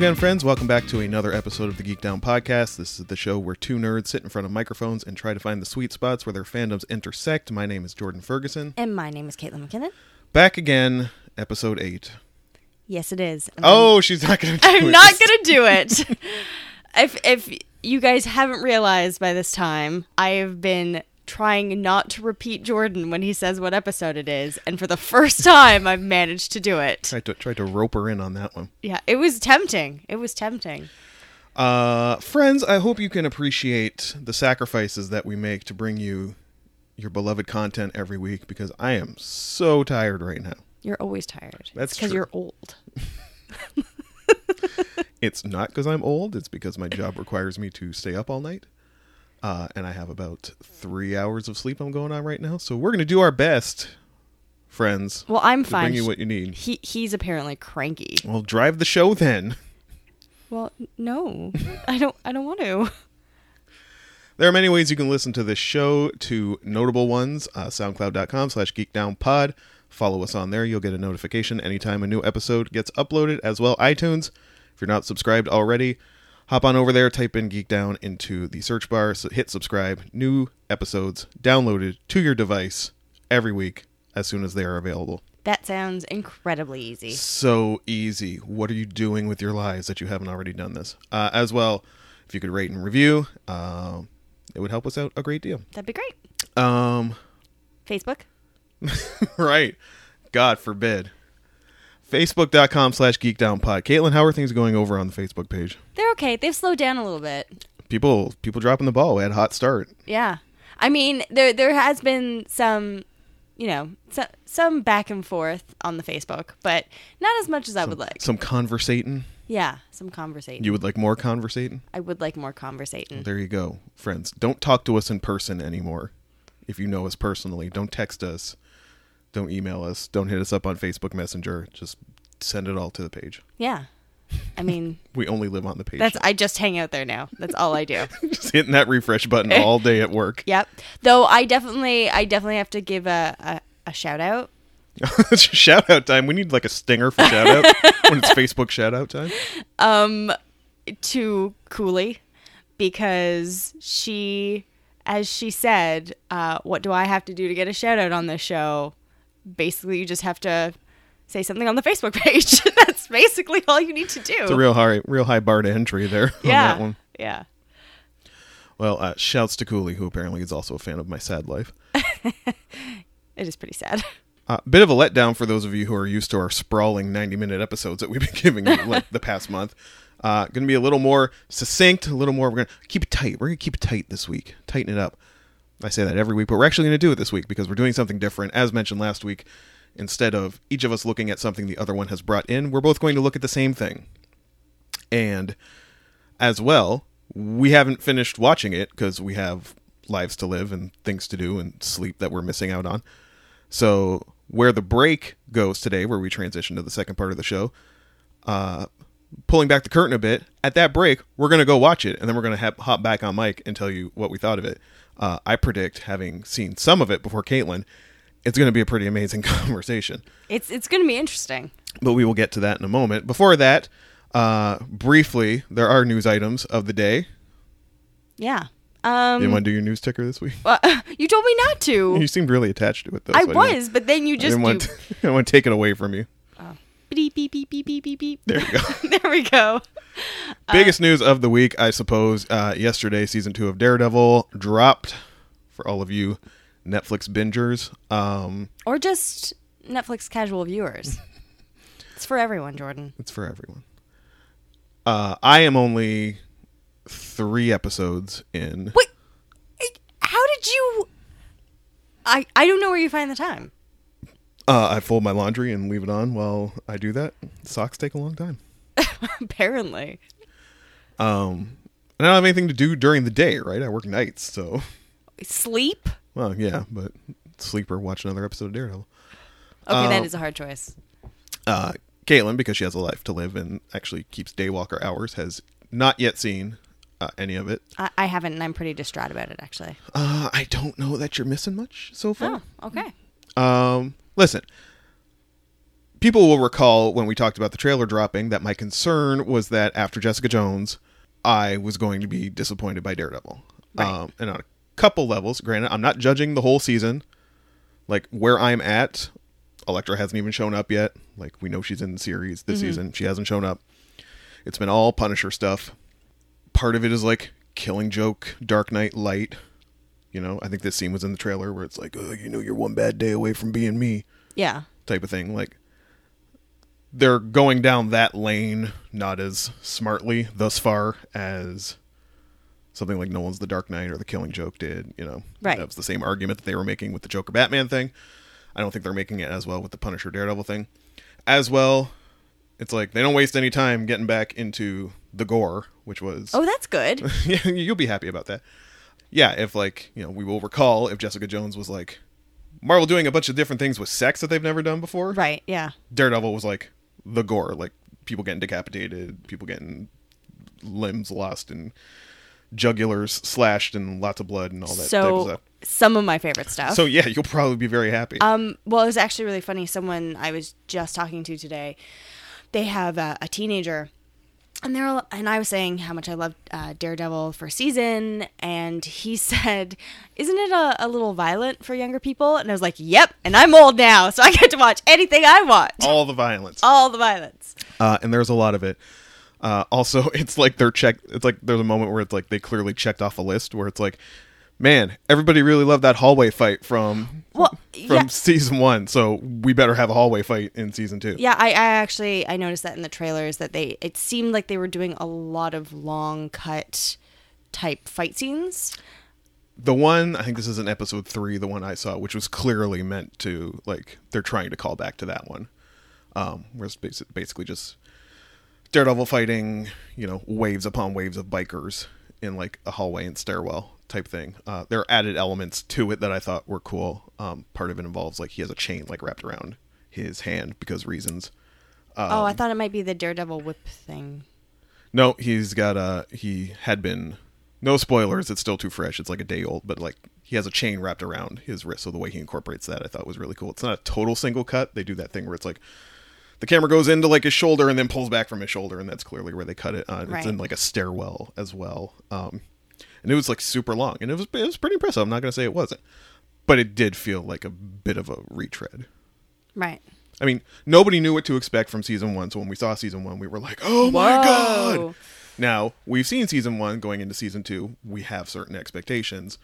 Again, friends. Welcome back to another episode of the Geek Down Podcast. This is the show where two nerds sit in front of microphones and try to find the sweet spots where their fandoms intersect. My name is Jordan Ferguson. And my name is Caitlin McKinnon. Back again, episode eight. Yes, it is. And Oh, she's not going to. I'm, I'm not gonna do it. if if you guys haven't realized by this time, I have been trying not to repeat Jordan when he says what episode it is, and for the first time, I've managed to do it. Tried to tried to rope her in on that one. Yeah, it was tempting. It was tempting. Uh, friends, I hope you can appreciate the sacrifices that we make to bring you your beloved content every week because I am so tired right now. You're always tired. That's because you're old. It's not because I'm old, it's because my job requires me to stay up all night. Uh, and I have about three hours of sleep I'm going on right now. So we're going to do our best, friends, Well, I'm fine. bring you what you need. he he's apparently cranky. Well, drive the show then. Well, no, I don't. I don't want to. There are many ways you can listen to this show, to notable ones, uh, soundcloud.com slash geekdownpod. Follow us on there. You'll get a notification anytime a new episode gets uploaded, as well iTunes. If you're not subscribed already, hop on over there, type in Geek Down into the search bar, so hit subscribe. New episodes downloaded to your device every week as soon as they are available. That sounds incredibly easy. So easy. What are you doing with your lives that you haven't already done this? Uh, as well, if you could rate and review, um, it would help us out a great deal. That'd be great. Um, Facebook. right. God forbid. Facebook.com slash geekdownpod. Caitlin, how are things going over on the Facebook page? They're okay. They've slowed down a little bit. People people dropping the ball. We had a hot start. Yeah. I mean, there there has been some, you know, so, some back and forth on the Facebook, but not as much as I would like. Some conversating. yeah, some conversating. You would like more conversating? I would like more conversation. There you go, friends. Don't talk to us in person anymore. If you know us personally, don't text us. Don't email us. Don't hit us up on Facebook Messenger. Just send it all to the page. Yeah. I mean, We only live on the page. that's I just hang out there now. That's all I do. just hitting that refresh button all day at work. Yep. Though I definitely I definitely have to give a a, a shout out. shout out time. We need like a stinger for shout out when it's Facebook shout out time. um to Cooley because she as she said, uh, what do I have to do to get a shout out on this show? Basically you just have to say something on the Facebook page. That's basically all you need to do. It's a real high, real high bar to entry there on yeah. that one. Yeah. Well, uh, shouts to Cooley, who apparently is also a fan of my sad life. It is pretty sad. A uh, bit of a letdown for those of you who are used to our sprawling 90 minute episodes that we've been giving you like the past month. Uh, going to be a little more succinct, a little more. We're going to keep it tight. We're going to keep it tight this week. Tighten it up. I say that every week, but we're actually going to do it this week because we're doing something different. As mentioned last week, instead of each of us looking at something the other one has brought in, we're both going to look at the same thing. And as well, we haven't finished watching it because we have lives to live and things to do and sleep that we're missing out on. So where the break goes today, where we transition to the second part of the show, uh, pulling back the curtain a bit, at that break, we're going to go watch it, and then we're going to hop back on mic and tell you what we thought of it. Uh, I predict, having seen some of it before Caitlin, it's going to be a pretty amazing conversation. It's it's going to be interesting. But we will get to that in a moment. Before that, uh, briefly, there are news items of the day. Yeah. Um you want to do your news ticker this week? uh, you told me not to. You seemed really attached to it, though. I so was, but then you I just didn't want, to, I didn't want to take it away from you. Beep beep beep beep beep beep beep. There we go. there we go. Biggest news of the week, I suppose. Uh, yesterday, season two of Daredevil dropped for all of you Netflix bingers. Um, Or just Netflix casual viewers. it's for everyone, Jordan. it's for everyone. Uh, I am only three episodes in. Wait, how did you? I I don't know where you find the time. Uh, I fold my laundry and leave it on while I do that. Socks take a long time. Apparently, Um, and I don't have anything to do during the day, right? I work nights, so sleep. well, yeah, but sleep or watch another episode of Daredevil. Okay, that Um, is a hard choice. Uh, Caitlin, because she has a life to live and actually keeps Daywalker hours, has not yet seen uh, any of it. I, I haven't, and I'm pretty distraught about it, actually. Uh, I don't know that you're missing much so far. Oh, okay. Um, listen, people will recall when we talked about the trailer dropping that my concern was that after Jessica Jones, I was going to be disappointed by Daredevil. Right. Um, and on a couple levels, granted, I'm not judging the whole season. Like where I'm at, Elektra hasn't even shown up yet. Like we know she's in the series this season. She hasn't shown up. It's been all Punisher stuff. Part of it is like Killing Joke, Dark Knight Light. You know, I think this scene was in the trailer where it's like, oh, you know, you're one bad day away from being me Yeah. type of thing. Like they're going down that lane not as smartly thus far as something like Nolan's the Dark Knight or The Killing Joke did. You know, Right. That was the same argument that they were making with the Joker Batman thing. I don't think they're making it as well with the Punisher Daredevil thing. As well, it's like they don't waste any time getting back into the gore, which was Oh, that's good. yeah, you'll be happy about that. Yeah, if like you know, we will recall if Jessica Jones was like Marvel doing a bunch of different things with sex that they've never done before. right. Yeah. Daredevil was like the gore, like people getting decapitated, people getting limbs lost and jugulars slashed and lots of blood and all that type of So stuff. some of my favorite stuff. So yeah, you'll probably be very happy. Um, well, it was actually really funny. Someone I was just talking to today, they have a, a teenager, and they're and I was saying how much I loved uh, Daredevil for season, and he said, "Isn't it a, a little violent for younger people?" And I was like, "Yep." And I'm old now, so I get to watch anything I want. all the violence. All the violence. uh, and there's a lot of it. Uh, also, it's like they're check. It's like there's a moment where it's like they clearly checked off a list where it's like, man, everybody really loved that hallway fight from Well, from yeah. season one, so we better have a hallway fight in season two. Yeah, I, I actually I noticed that in the trailers that they it seemed like they were doing a lot of long cut type fight scenes. The one I think this is in episode three, the one I saw, which was clearly meant to like they're trying to call back to that one, um, where it's basically just Daredevil fighting, you know, waves upon waves of bikers in like a hallway and stairwell type thing. Uh, there are added elements to it that I thought were cool. Um, part of it involves like he has a chain like wrapped around his hand because reasons. oh, Um, I thought it might be the Daredevil whip thing. No, he's got a he had been no spoilers, it's still too fresh. It's like a day old, but like he has a chain wrapped around his wrist, so the way he incorporates that I thought was really cool. It's not a total single cut. They do that thing where it's like the camera goes into like his shoulder and then pulls back from his shoulder, and that's clearly where they cut it. Uh, Right. It's in like a stairwell as well. Um, and it was like super long, and it was it was pretty impressive. I'm not gonna say it wasn't, but it did feel like a bit of a retread. Right. I mean, nobody knew what to expect from season one, so when we saw season one, we were like, "Oh my Whoa. god!" Now we've seen season one going into season two. We have certain expectations.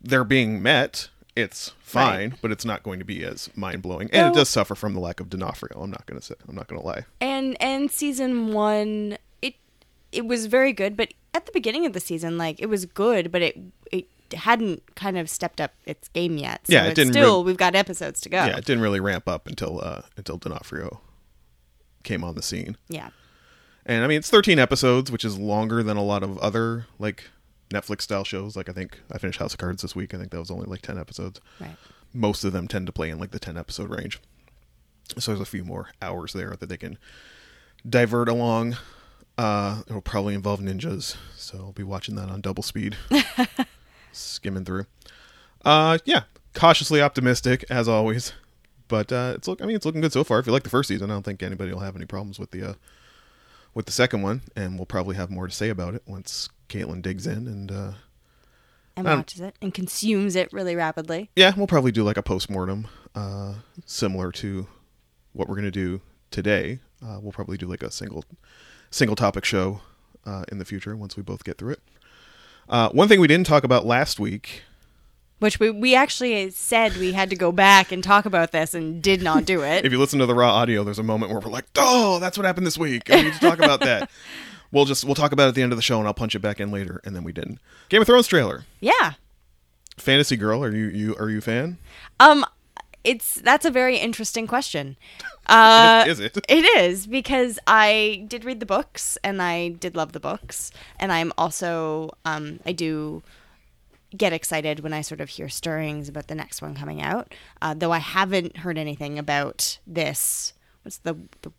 They're being met. It's fine, Right. but it's not going to be as mind blowing, and it does suffer from the lack of D'Onofrio. I'm not going to say. I'm not going to lie. And and season one, it was very good, but at the beginning of the season, like it was good, but it it hadn't kind of stepped up its game yet. So Yeah, it didn't still really- we've got episodes to go. Yeah, it didn't really ramp up until uh, until D'Onofrio came on the scene. Yeah. And I mean, it's 13 episodes, which is longer than a lot of other like Netflix style shows. Like I think I finished House of Cards this week. I think that was only like 10 episodes. Right. Most of them tend to play in like the 10 episode range. So there's a few more hours there that they can divert along. Uh, it'll probably involve ninjas, so I'll be watching that on double speed, skimming through. Uh, yeah, cautiously optimistic as always, but uh, it's look. I mean, it's looking good so far. If you like the first season, I don't think anybody will have any problems with the uh, with the second one, and we'll probably have more to say about it once Caitlin digs in. And uh, And watches it and consumes it really rapidly. yeah, we'll probably do like a post mortem, uh, similar to what we're gonna do today. Uh, we'll probably do like a single single topic show uh, in the future once we both get through it. Uh, one thing we didn't talk about last week. Which we, we actually said we had to go back and talk about this and did not do it. If you listen to the raw audio, there's a moment where we're like, "Oh, that's what happened this week. I need to talk about that." we'll just we'll talk about it at the end of the show, and I'll punch it back in later, and then we didn't. Game of Thrones trailer. yeah. Fantasy Girl, are you you are you a fan? Um, it's that's a very interesting question. Uh, is it? It is because I did read the books and I did love the books, and I'm also um I do get excited when I sort of hear stirrings about the next one coming out. Uh, though I haven't heard anything about this. What's the the,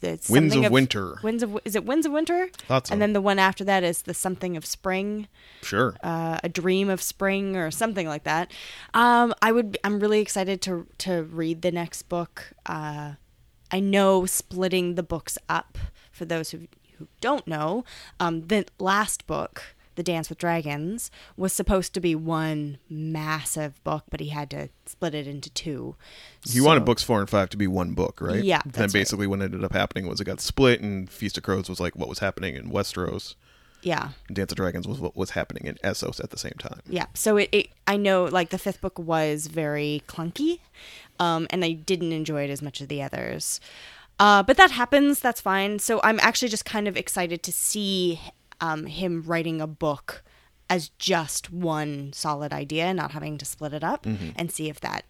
the Winds something of Winter. Winds of is it Winds of Winter? Thought so. And then the one after that is the something of spring Sure. uh, a dream of spring or something like that. Um, I would. I'm really excited to to read the next book. Uh, I know splitting the books up for those who, who don't know, um, the last book, The Dance with Dragons, was supposed to be one massive book, but he had to split it into two. He wanted books four and five to be one book, right? Yeah, Then that's right. basically what ended up happening was it got split, and Feast of Crows was like what was happening in Westeros. Yeah. and Dance of Dragons was what was happening in Essos at the same time. Yeah. So it, it I know like the fifth book was very clunky, um, and I didn't enjoy it as much as the others. Uh, but that happens. That's fine. So I'm actually just kind of excited to see um, him writing a book as just one solid idea, not having to split it up, and see if that,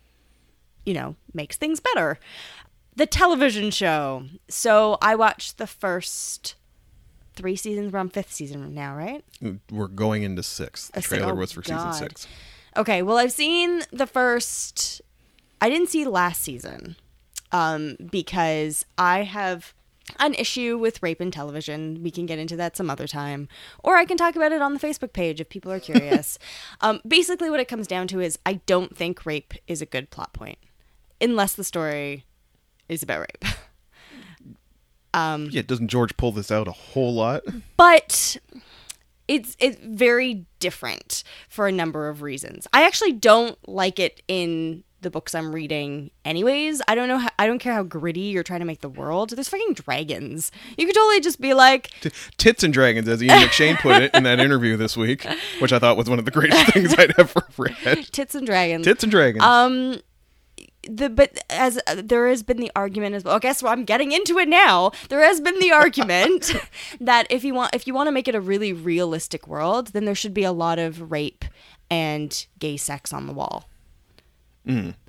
you know, makes things better. The television show. So I watched the first three seasons. We're on fifth season now, right? We're going into six. The trailer oh, was for God. season six. Okay, well, I've seen the first. I didn't see last season um, because I have an issue with rape in television. We can get into that some other time, or I can talk about it on the Facebook page if people are curious. um, basically, what it comes down to is I don't think rape is a good plot point unless the story is about rape. Yeah, doesn't George pull this out a whole lot? but it's it's very different for a number of reasons. I actually don't like it in the books I'm reading anyways. I don't know how, I don't care how gritty you're trying to make the world. There's fucking dragons. You could totally just be like T- Tits and Dragons, as Ian McShane put it in that interview this week, which I thought was one of the greatest things I'd ever read. tits and dragons. Tits and Dragons. Um the but as uh, there has been the argument as well. I guess I'm getting into it now. There has been the argument that if you want if you want to make it a really realistic world, then there should be a lot of rape and gay sex on the wall.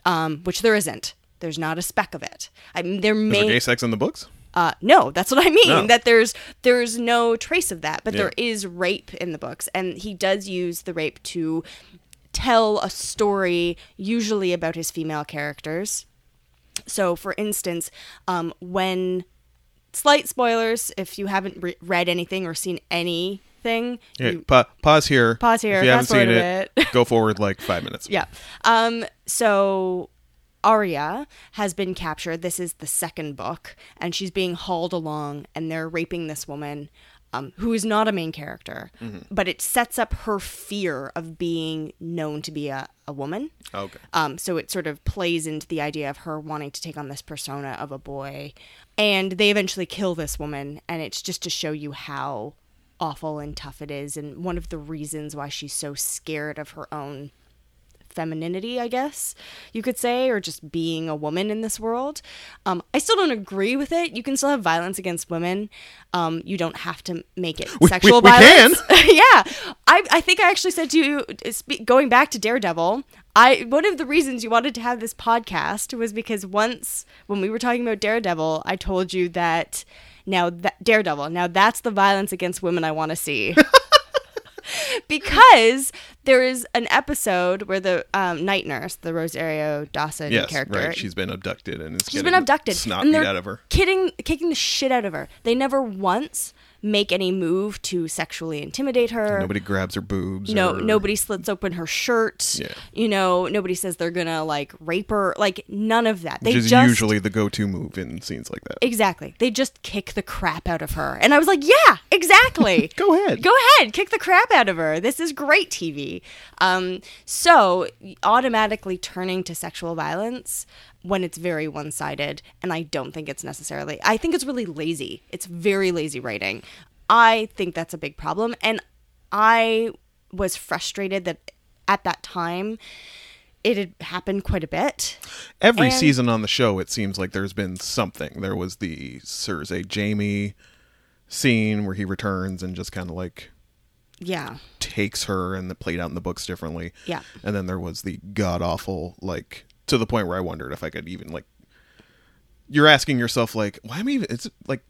Um, which there isn't. There's not a speck of it. I mean, there may gay sex in the books? uh, no, that's what I mean. No. That there's there's no trace of that, but Yeah. there is rape in the books, and he does use the rape to tell a story, usually about his female characters. So, for instance, um, when slight spoilers, if you haven't re- read anything or seen Yeah, you- pa- pause here. Pause here, If you haven't seen a it, go forward like five minutes. yeah. Um, so Arya has been captured. This is the second book, and she's being hauled along, and they're raping this woman. Um, who is not a main character, but it sets up her fear of being known to be a, a woman. Okay. Um, so it sort of plays into the idea of her wanting to take on this persona of a boy. And they eventually kill this woman, and it's just to show you how awful and tough it is, and one of the reasons why she's so scared of her own femininity, I guess you could say, or just being a woman in this world. Um, I still don't agree with it. You can still have violence against women. Um, you don't have to make it we- sexual we can. violence. yeah, I, I think I actually said to you, uh, going back to Daredevil, I one of the reasons you wanted to have this podcast was because once when we were talking about Daredevil, I told you that now that Daredevil, now that's the violence against women I want to see. because there is an episode where the um, night nurse, the Rosario Dawson Yes, character, right. She's been abducted and She's been abducted. Snot and they're out of her. Kidding, kicking the shit out of her. They never once make any move to sexually intimidate her. Nobody grabs her boobs. no, or- nobody slits open her shirt. Yeah. You know, nobody says they're gonna like rape her. Like none of that. They Which is just usually the go-to move in scenes like that. exactly. They just kick the crap out of her, and I was like, yeah, exactly. Go ahead. Go ahead, kick the crap out of her. This is great TV. Um, so automatically turning to sexual violence when it's very one-sided, and I don't think it's necessarily. I think it's really lazy. It's very lazy writing. I think that's a big problem, and I was frustrated that at that time it had happened quite a bit. Every And- season on the show, it seems like there's been something. There was the Cersei Jamie scene where he returns and just kind of like Yeah. takes her and that played out in the books differently. Yeah. And then there was the god awful, like to the point where I wondered if I could even like. You're asking yourself like, why am I even? It's like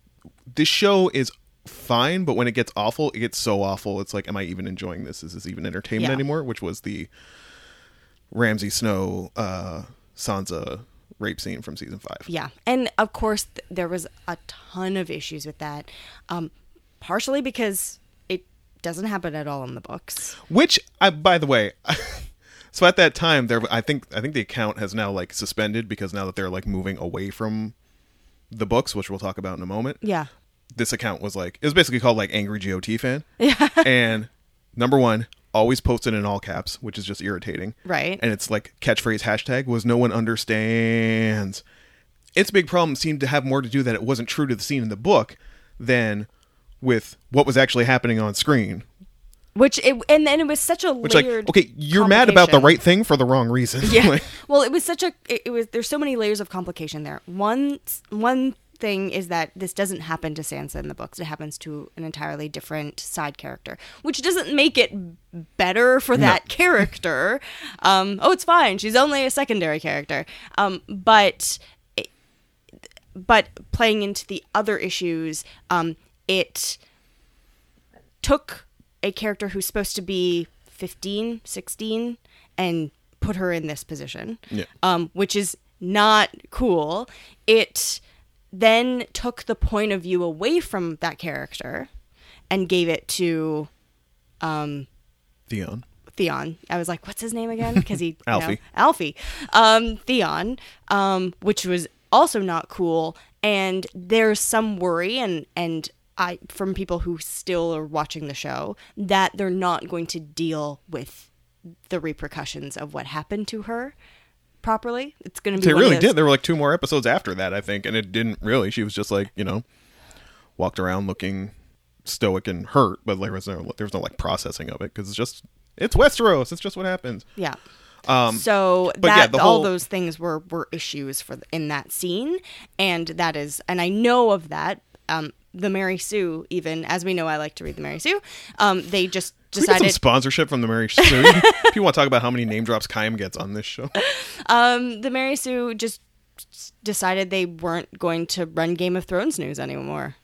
this show is fine, but when it gets awful, it gets so awful. It's like, am I even enjoying this? Is this even entertainment Yeah. anymore? Which was the Ramsay Snow, uh, Sansa rape scene from season five. Yeah, and of course th- there was a ton of issues with that, um, partially because it doesn't happen at all in the books. Which, I, by the way, so at that time, there, I think, I think the account has now like suspended because now that they're like moving away from the books, which we'll talk about in a moment. Yeah. This account was like it was basically called like Angry GOT fan. Yeah. and number one, always posted in all caps, which is just irritating. Right. And it's like catchphrase hashtag was no one understands. Its big problem seemed to have more to do that it wasn't true to the scene in the book than with what was actually happening on screen. Which it, and then it was such a Which like okay, you're mad about the right thing for the wrong reason. Yeah. Like, well, it was such a. It, it was. There's so many layers of complication there. One one thing is that this doesn't happen to Sansa in the books. It happens to an entirely different side character, which doesn't make it better for that character. Um, oh, it's fine. She's only a secondary character. Um, but but playing into the other issues, um, it took a character who's supposed to be 15, 16 and put her in this position, Yeah. um, which is not cool. It then took the point of view away from that character and gave it to um, Theon. Theon. I was like, what's his name again? Because he you know, Alfie. Alfie. Um, Theon, um, which was also not cool. And there's some worry and and I from people who still are watching the show that they're not going to deal with the repercussions of what happened to her properly. It's going to be They really did. There were like two more episodes after that, I think, and it didn't really. She was just like, you know, walked around looking stoic and hurt, but there was no there was no like processing of it because it's just it's Westeros. It's just what happens. Yeah. Um, so but yeah, that the all those things were were issues for in that scene, and that is, and I know of that. Um, the Mary Sue, even as we know, I like to read the Mary Sue. Um, they just get some decided. sponsorship from the Mary Sue. People want to talk about how many name drops Chaim gets on this show. um, the Mary Sue just decided they weren't going to run Game of Thrones news anymore.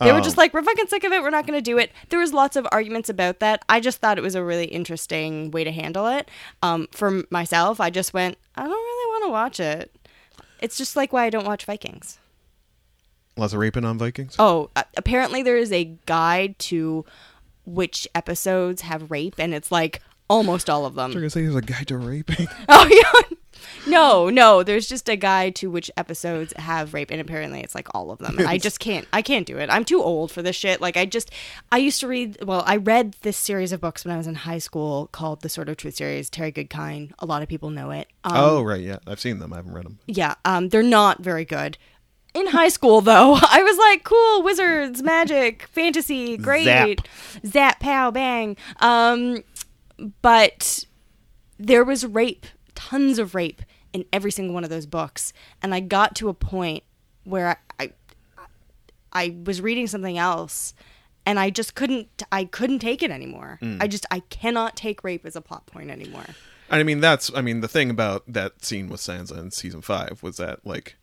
They were Oh. just like, we're fucking sick of it. We're not going to do it. There was lots of arguments about that. I just thought it was a really interesting way to handle it. Um, for myself, I just went, I don't really want to watch it. It's just like why I don't watch Vikings. Lots of raping on Vikings. Oh, uh, apparently there is a guide to which episodes have rape, and it's like almost all of them. You're gonna say there's a guide to raping. Oh yeah. No, no, there's just a guide to which episodes have rape, and apparently it's like all of them. I just can't, I can't do it. I'm too old for this shit. Like I just, I used to read. Well, I read this series of books when I was in high school called the Sword of Truth series. Terry Goodkind. A lot of people know it. Um, oh right, yeah, I've seen them. I haven't read them. yeah, um, they're not very good. In high school, though, I was like, cool, wizards, magic, fantasy, great. Zap. Zap, pow, bang. Um, but there was rape, tons of rape in every single one of those books. And I got to a point where I, I, I was reading something else and I just couldn't, I couldn't take it anymore. I just, I cannot take rape as a plot point anymore. I mean, that's I mean the thing about that scene with Sansa in season five was that like,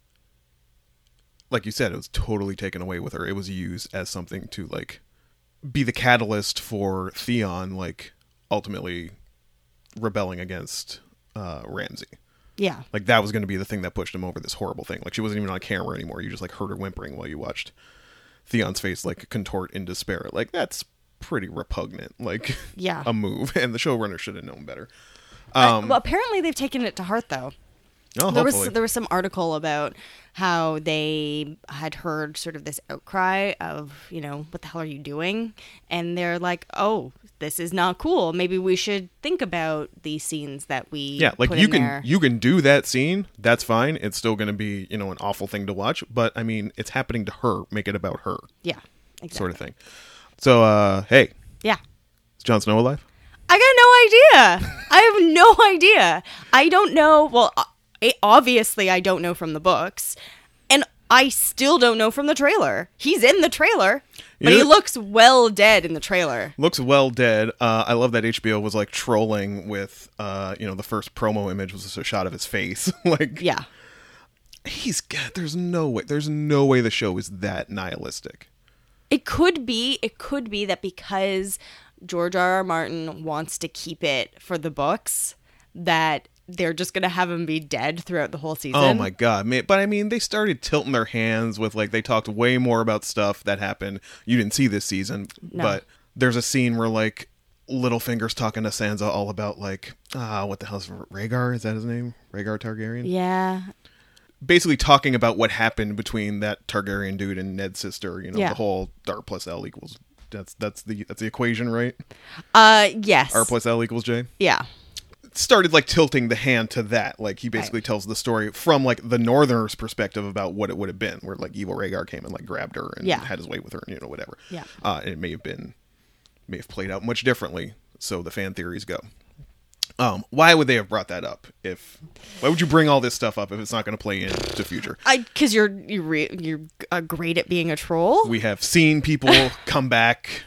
like you said, it was totally taken away with her. It was used as something to like be the catalyst for Theon, like ultimately rebelling against uh, Ramsay. Yeah. Like that was going to be the thing that pushed him over this horrible thing. Like she wasn't even on camera anymore. You just like heard her whimpering while you watched Theon's face like contort in despair. Like that's pretty repugnant. Like Yeah. a move, and the showrunner should have known better. I- Um, well, apparently they've taken it to heart, though. Oh, there hopefully. was there was some article about how they had heard sort of this outcry of you know what the hell are you doing and they're like oh this is not cool maybe we should think about these scenes that we yeah, like you can there. you can do that scene. That's fine. It's still going to be you know an awful thing to watch, but I mean it's happening to her. Make it about her, yeah exactly. sort of thing. So, uh, hey, yeah is Jon Snow alive? I got no idea. I have no idea. I don't know. Well, it, obviously, I don't know from the books, and I still don't know from the trailer. He's in the trailer, but he looks well dead in the trailer. looks well dead. Uh, I love that HBO was like trolling with, uh, you know, the first promo image was just a shot of his face. like, Yeah. he's. There's no way. There's no way the show is that nihilistic. It could be. It could be that because George R. R. Martin wants to keep it for the books, that they're just gonna have him be dead throughout the whole season. Oh my god, man! But I mean, they started tilting their hands with like they talked way more about stuff that happened you didn't see this season. No. But there's a scene where like Littlefinger's talking to Sansa all about like ah, what the hell's Rhaegar? Is that his name? Rhaegar Targaryen. Yeah. basically talking about what happened between that Targaryen dude and Ned's sister. You know, Yeah. the whole R plus L equals. That's that's the that's the equation, right? Uh, yes. R plus L equals J. yeah. Started like tilting the hand to that. Like he basically Right. tells the story from like the Northerners' perspective about what it would have been, where like evil Rhaegar came and like grabbed her and Yeah. had his way with her, and you know whatever. Yeah. Uh, and it may have been may have played out much differently. So the fan theories go. Um, why would they have brought that up? If why would you bring all this stuff up if it's not going to play into future? I because you're you re, you're uh, great at being a troll. We have seen people come back.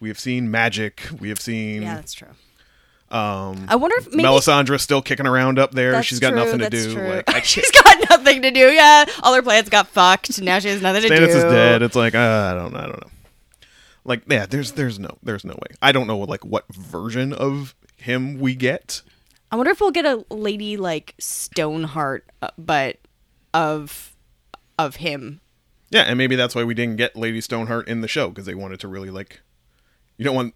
We have seen magic. We have seen yeah, that's true. Um, I wonder if maybe Melisandre still kicking around up there. that's She's got true, nothing to that's do. true. Like I she's got nothing to do. Yeah, all her plans got fucked. Now she has nothing to Stannis do. is dead. It's like uh, I don't know. I don't know. Like yeah, there's there's no there's no way. I don't know like what version of him we get. I wonder if we'll get a lady like Stoneheart, uh, but of of him. Yeah, and maybe that's why we didn't get Lady Stoneheart in the show because they wanted to really like. You don't want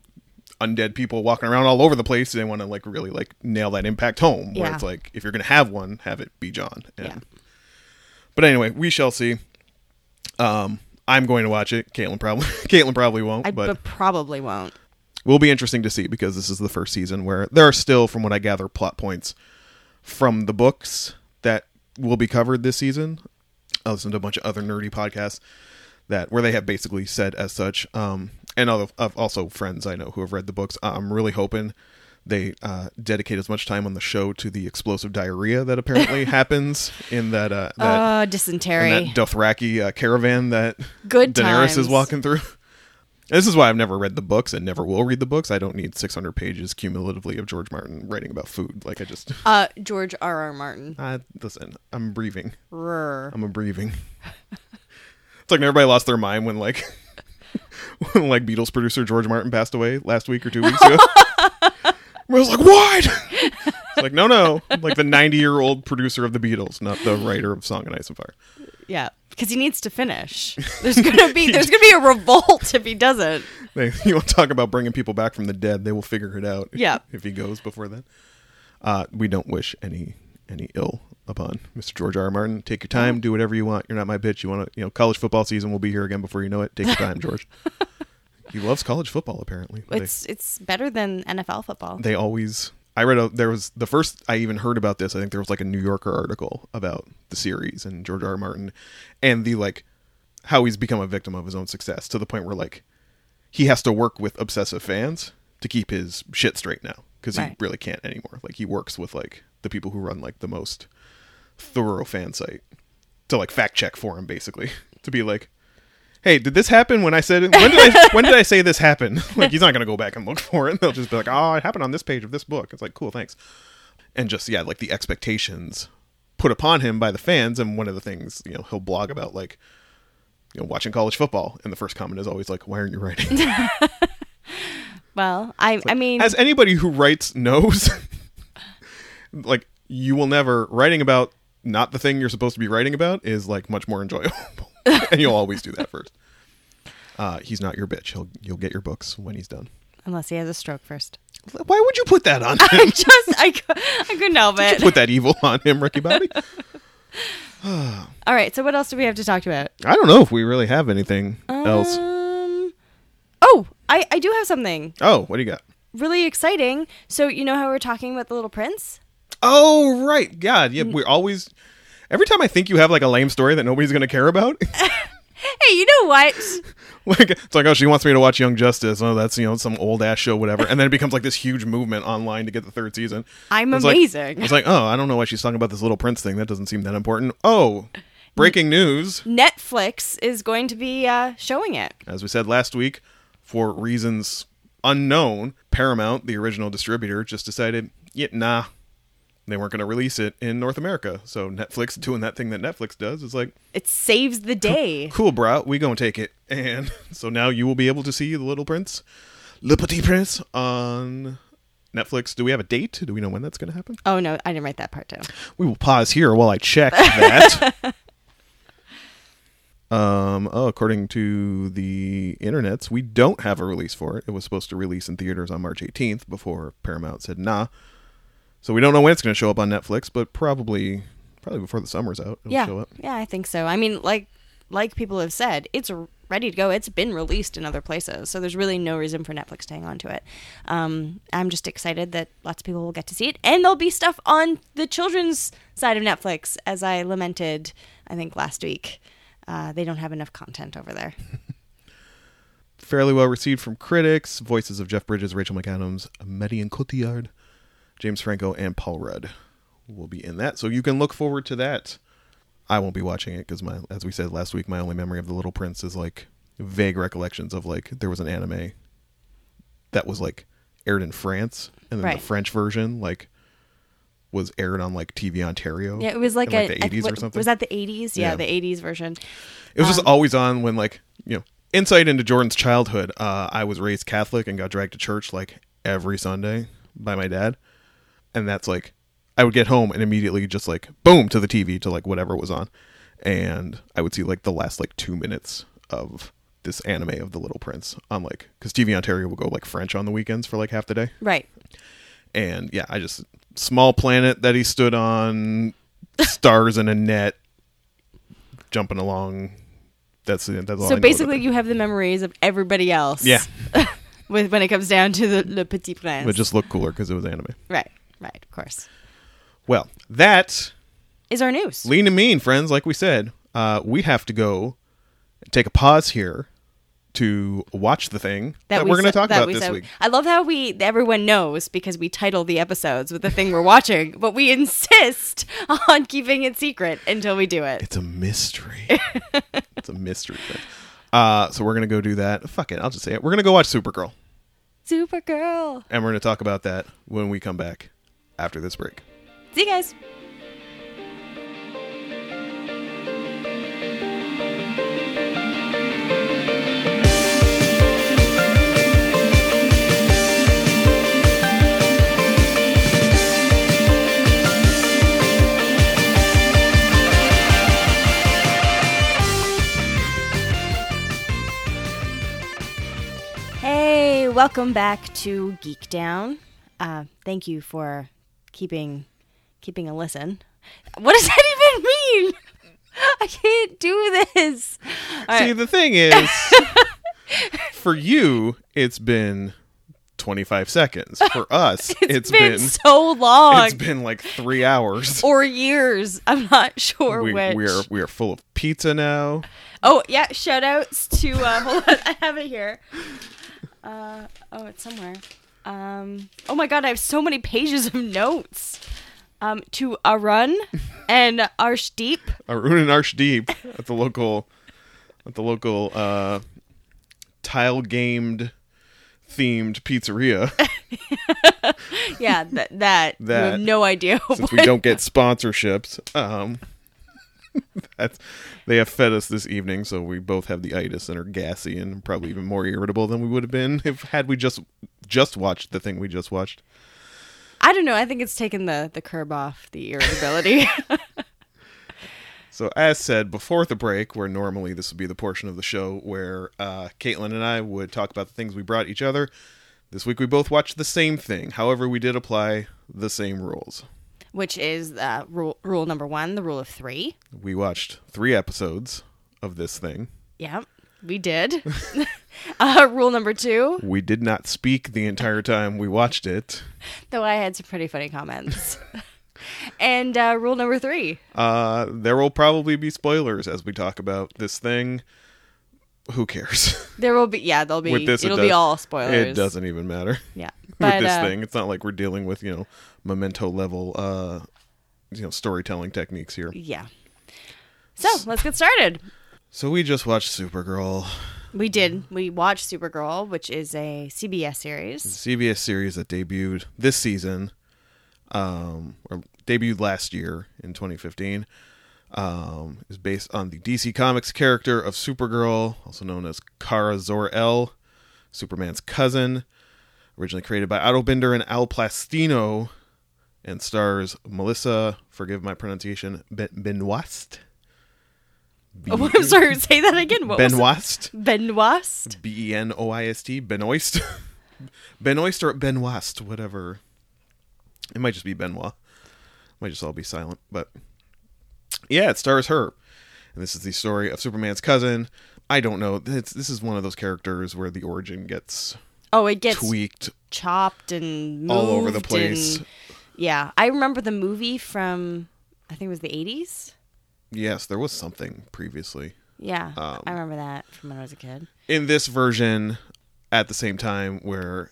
undead people walking around all over the place. They want to like really like nail that impact home. Where Yeah. it's like if you're gonna have one, have it be Jon. And, Yeah. But anyway, we shall see. Um, I'm going to watch it. Caitlin probably Caitlin probably won't, I but but probably won't. will be interesting to see because this is the first season where there are still, from what I gather, plot points from the books that will be covered this season. I listened to a bunch of other nerdy podcasts that where they have basically said as such. Um, and also friends I know who have read the books. I'm really hoping they uh, dedicate as much time on the show to the explosive diarrhea that apparently happens in that uh, that, Uh, in dysentery. that Dothraki uh, caravan that Good Daenerys is walking through. This is why I've never read the books and never will read the books. I don't need 600 pages cumulatively of George Martin writing about food. Like I just, Uh, George R. R. Martin. uh, listen, I'm breathing. Rrr. I'm a breathing. it's like everybody lost their mind when like, like Beatles producer George Martin passed away last week or two weeks ago. I was like, what? it's like, no, no, like the 90 year old producer of the Beatles, not the writer of Song and Ice and Fire. Yeah, because he needs to finish. There's gonna be there's gonna be a revolt if he doesn't. They, you want to talk about bringing people back from the dead? They will figure it out. Yeah. if he goes before then. Uh, we don't wish any any ill upon Mr. George R. R. Martin. Take your oh. time, do whatever you want. You're not my bitch. You want to, you know, college football season will be here again before you know it. Take your time, George. he loves college football. Apparently, They- It's it's better than NFL football. they always I read a there was the first I even heard about this. I think there was like a New Yorker article about the series and George R. R. Martin and the like how he's become a victim of his own success to the point where like he has to work with obsessive fans to keep his shit straight now because Right. he really can't anymore. Like he works with like the people who run like the most thorough fan site to like fact check for him basically to be like hey did this happen when i said it? When did i when did i say this happened? Like he's not going to go back and look for it. They'll just be like oh it happened on this page of this book. It's like cool thanks. And just yeah like the expectations put upon him by the fans and one of the things you know he'll blog about like you know watching college football and the first comment is always like why aren't you writing? Well, I I mean as anybody who writes knows like you will never writing about not the thing you're supposed to be writing about is like much more enjoyable and you'll always do that first uh, he's not your bitch he'll you'll get your books when he's done unless he has a stroke first. why would you put that on I him just I, I couldn't help it. put that evil on him ricky bobby All right, so what else do we have to talk about? i don't know if we really have anything else Um, oh, I I do have something oh what do you got really exciting. So you know how we are talking about the Little Prince? Oh right. God yeah we're always every time i think you have like a lame story that nobody's gonna care about. Hey, you know what? like it's like oh she wants me to watch young justice. Oh that's you know some old ass show whatever. And then it becomes like this huge movement online to get the third season. I'm It's like- amazing. it's like oh i don't know why she's talking about this little prince thing. That doesn't seem that important. Oh breaking news. Netflix is going to be uh, showing it. as we said last week for reasons unknown paramount the original distributor just decided yeah nah they weren't going to release it in north america. So netflix doing that thing that netflix does is like It saves the day. cool bro we gonna take it. And so now you will be able to see the little prince le petit prince on netflix. Do we have a date? Do we know when that's gonna happen? Oh no, I didn't write that part down. we will pause here while i check that. Um oh according to the internets we don't have a release for it. It was supposed to release in theaters on march 18th before paramount said nah so we don't know when it's going to show up on netflix but probably probably before the summer's out. It'll yeah, show up. yeah, I think so. I mean, like like people have said, it's ready to go. It's been released in other places, so there's really no reason for Netflix to hang on to it. Um, I'm just excited that lots of people will get to see it, and there'll be stuff on the children's side of Netflix, as I lamented, I think last week. Uh, they don't have enough content over there. Fairly well received from critics. Voices of Jeff Bridges, Rachel McAdams, Marion Cotillard, James Franco, and Paul Rudd will be in that. So you can look forward to that. I won't be watching it because my, as we said last week, my only memory of the Little Prince is like vague recollections of like there was an anime that was like aired in France, and then Right. the French version like was aired on like TV Ontario. Yeah, it was like, in, a the I- eighties what- or something. Was that the 80s? Yeah, Yeah. the 80s version. It was just Um, always on when like you know insight into Jordan's childhood. Uh, I was raised Catholic and got dragged to church like every Sunday by my dad, and that's like I would get home and immediately just like boom to the TV to like whatever was on, and I would see like the last like two minutes of this anime of the Little Prince on like because TV Ontario will go like French on the weekends for like half the day, Right. and yeah, I just small planet that he stood on, stars in a net, jumping along. That's. That's all So basically, you have the memories of everybody else. Yeah. with when it comes down to the Le Petit Prince. but just look cooler because it was anime. right, right, of course. Well, that Is our news. lean and mean, friends. Like we said, uh, we have to go take a pause here to watch the thing that, we we're going to talk about we this said- week. I love how we everyone knows because we title the episodes with the thing we're watching, but we insist on keeping it secret until we do it. It's a mystery. it's a mystery. Uh, so we're going to go do that. Fuck it. I'll just say it. We're going to go watch Supergirl. Supergirl. And we're going to talk about that when we come back after this break. See you guys. Hey, welcome back to Geek Down. Uh, thank you for keeping keeping a listen. What does that even mean? I can't do this. All See, right. the thing is, for you, it's been 25 seconds. For us, it's been, so long. It's been like three hours. or years. I'm not sure we, which. we are we are full of pizza now. Oh yeah, shout outs to uh hold on, I have it here. Uh oh it's somewhere. Um oh my god, I have so many pages of notes. Um to Arun and Arshdeep. Arun and Arshdeep at the local at the local uh, tile gamed themed pizzeria. Yeah, that that, you That- have no idea Since we don't get sponsorships, um, that's they have fed us this evening, so we both have the itis and are gassy and probably even more irritable than we would have been if had we just just watched the thing we just watched. I don't know, I think it's taken the the curb off the irritability. So, as said before the break, where normally this would be the portion of the show where uh, Caitlin and I would talk about the things we brought each other, this week we both watched the same thing. However, we did apply the same rules. Which is uh, rule rule number one, the rule of three. We watched three episodes of this thing. Yeah, we did. uh, rule number two, We did not speak the entire time we watched it. though I had some pretty funny comments. and uh, rule number three, Uh, there will probably be spoilers as we talk about this thing. Who cares? there will be yeah, there'll be With this, it it'll does- be all spoilers. It doesn't even matter. Yeah, with this uh, thing. It's not like we're dealing with you know memento level uh you know storytelling techniques here. yeah. So let's get started. So we just watched Supergirl, We did. We watched Supergirl, which is a CBS series. CBS series that debuted this season, um, or debuted last year in 2015. Um, is based on the DC Comics character of Supergirl, also known as Kara Zor-El, Superman's cousin. Originally created by Otto Binder and Al Plastino, and stars Melissa. Forgive my pronunciation. Ben Benoist. Oh, I'm sorry. Say that again. What? Benoist. Benoist. B E N O I S T. Benoist. Benoist or Benoist, whatever. It might just be Benoit. Might just all be silent, but Yeah, it stars her. And this is the story of Superman's cousin. I don't know. It's, this is one of those characters where the origin gets Oh, it gets tweaked chopped and all over the place. and- yeah, I remember the movie from I think it was the eighties. Yes, there was something previously. Yeah, Um, I remember that from when I was a kid. In this version, at the same time where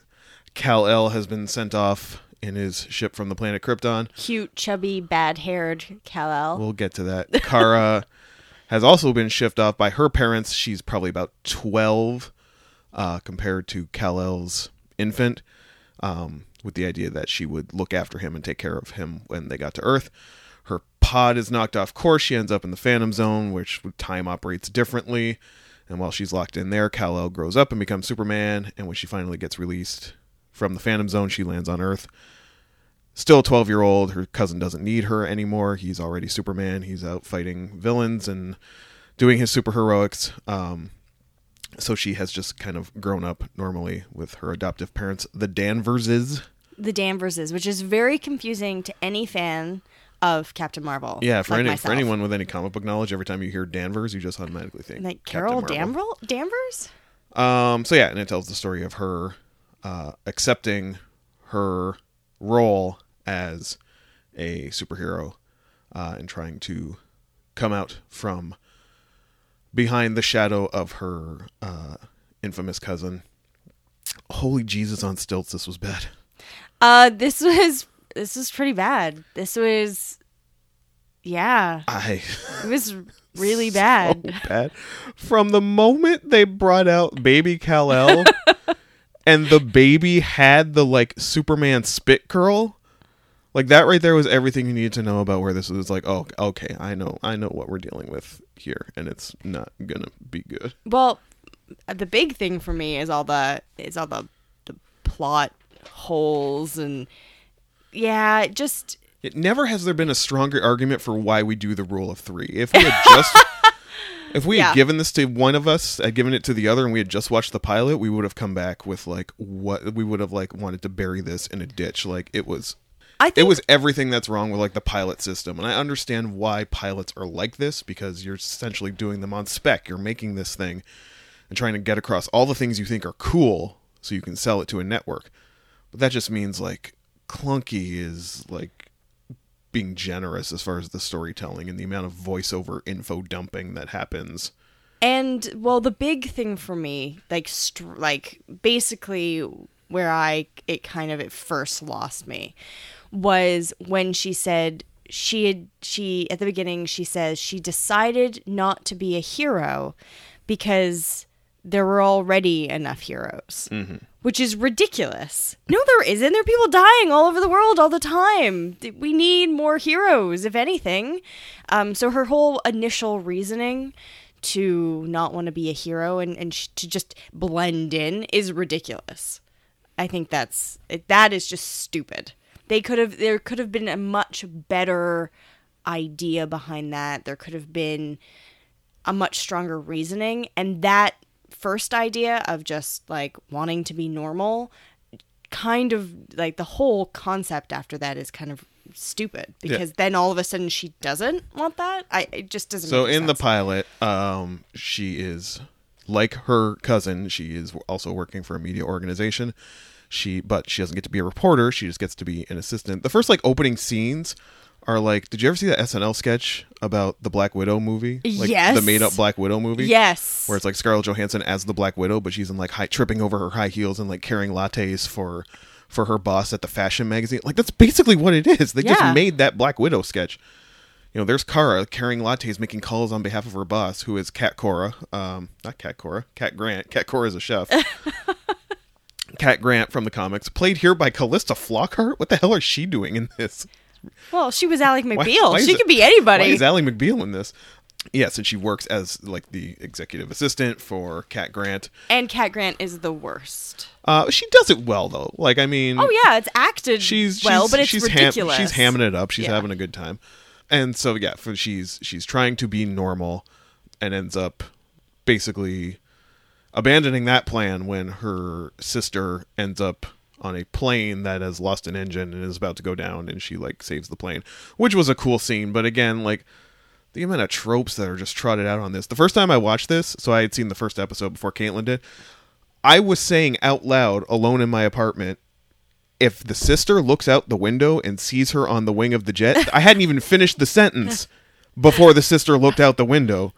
Kal El has been sent off in his ship from the planet Krypton, Cute, chubby, bad-haired Kal El. We'll get to that. Kara has also been shipped off by her parents. She's probably about 12 uh, compared to Kal-El's infant, um, with the idea that she would look after him and take care of him when they got to Earth. Her pod is knocked off course. She ends up in the Phantom Zone, which time operates differently. And while she's locked in there, Kal-El grows up and becomes Superman. And when she finally gets released from the Phantom Zone, she lands on Earth. Still a 12 year old her cousin doesn't need her anymore. He's already superman. He's out fighting villains and doing his superheroics. Um, so she has just kind of grown up normally with her adoptive parents. The danverses the Danverses, which is very confusing to any fan of Captain Marvel. yeah for, like any, for anyone with any comic book knowledge every time you hear danvers you just automatically think like Captain Carol. Danvers. Um, so yeah, and it tells the story of her uh, accepting her role as a superhero uh, and trying to come out from behind the shadow of her uh, infamous cousin. Holy Jesus on stilts! This was bad. Uh, this was this was pretty bad. This was, yeah, I it was really bad. so bad. From the moment they brought out baby Kal-El and the baby had the like Superman spit curl, like that right there was everything you needed to know about where this was like, oh, okay, I know, I know what we're dealing with here and it's not going to be good. Well, the big thing for me is all the is all the the plot holes and yeah, just It never has there been a stronger argument for why we do the rule of 3. If we had just If we Yeah. had given this to one of us, had given it to the other, and we had just watched the pilot, we would have come back with like what we would have like wanted to bury this in a ditch. Like it was I think, it was everything that's wrong with like the pilot system and i understand why pilots are like this because you're essentially doing them on spec you're making this thing and trying to get across all the things you think are cool so you can sell it to a network but that just means like clunky is like being generous as far as the storytelling and the amount of voiceover info dumping that happens. And well, the big thing for me, like, str- like basically where I it kind of at first lost me, was when she said she had she at the beginning she says she decided not to be a hero because there were already enough heroes. Which is ridiculous. No, there isn't. There are people dying all over the world all the time. We need more heroes, if anything. Um, so her whole initial reasoning to not want to be a hero and, and sh- to just blend in is ridiculous. I think that's it, that is just stupid. They could have there could have been a much better idea behind that. There could have been a much stronger reasoning and that first idea of just like wanting to be normal kind of like the whole concept after that is kind of stupid because then all of a sudden she doesn't want that. I it just doesn't. So in the pilot, um, she is like her cousin. She is also working for a media organization. She, but she doesn't get to be a reporter. She just gets to be an assistant. The first like opening scenes are like, did you ever see that SNL sketch about the Black Widow movie? Like, Yes. the made up Black Widow movie. yes, Where it's like Scarlett Johansson as the Black Widow, but she's in like high, tripping over her high heels and like carrying lattes for for her boss at the fashion magazine. Like that's basically what it is. They Yeah. just made that Black Widow sketch. You know, there's Kara carrying lattes, making calls on behalf of her boss, who is Cat Cora. Um, not Cat Cora, Cat Grant. Cat Cora is a chef. Cat Grant from the comics, played here by Calista Flockhart. What the hell is she doing in this? Well, she was Ally McBeal. why is she it- could be anybody. Why is Ally McBeal in this? Yes, and she works as like the executive assistant for Cat Grant. and Cat Grant is the worst. Uh, she does it well though. Like I mean, Oh yeah, it's acted she's well, she's, but it's she's ham- ridiculous. she's hamming it up. She's Yeah. having a good time, and so yeah, for, she's she's trying to be normal, and ends up basically abandoning that plan when her sister ends up on a plane that has lost an engine and is about to go down, and she like saves the plane, which was a cool scene. But again, like the amount of tropes that are just trotted out on this. The first time I watched this, so I had seen the first episode before Caitlin did. I was saying out loud, alone in my apartment, if the sister looks out the window and sees her on the wing of the jet, I hadn't even finished the sentence before the sister looked out the window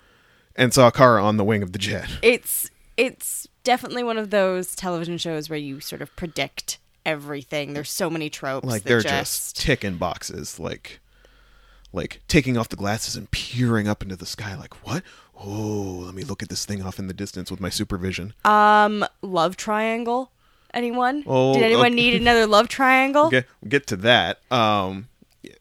and saw Kara on the wing of the jet. It's it's definitely one of those television shows where you sort of predict everything. There's so many tropes. Like they're just ticking boxes, like like taking off the glasses and peering up into the sky like what? Oh, let me look at this thing off in the distance with my supervision. um love triangle. Anyone? Oh, Did anyone okay. need another love triangle? get get to that. Um,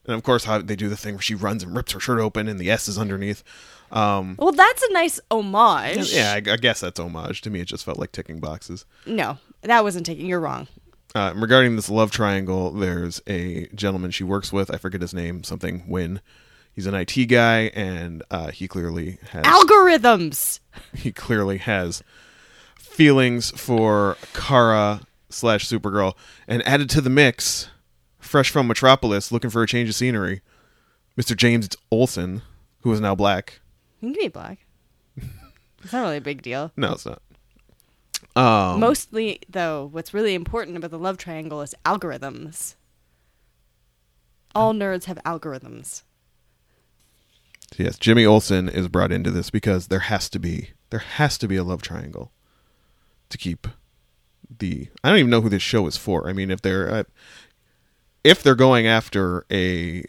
and of course, how they do the thing where she runs and rips her shirt open, and the S is underneath. Um, Well, that's a nice homage. yeah, I, I guess that's homage. To me, it just felt like ticking boxes. No, that wasn't ticking. You're wrong. Uh, regarding this love triangle, there's a gentleman she works with. I forget his name. Something Winn. He's an IT guy, and uh, he clearly has Algorithms. he clearly has feelings for Kara slash Supergirl, and added to the mix, fresh from Metropolis, looking for a change of scenery, Mr. James Olsen, who is now black. You can be black. It's not really a big deal. No, it's not. Um, Mostly, though, what's really important about the love triangle is algorithms. All nerds have algorithms. yes, Jimmy Olsen is brought into this because there has to be there has to be a love triangle to keep the. I don't even know who this show is for. I mean, if they're uh, if they're going after a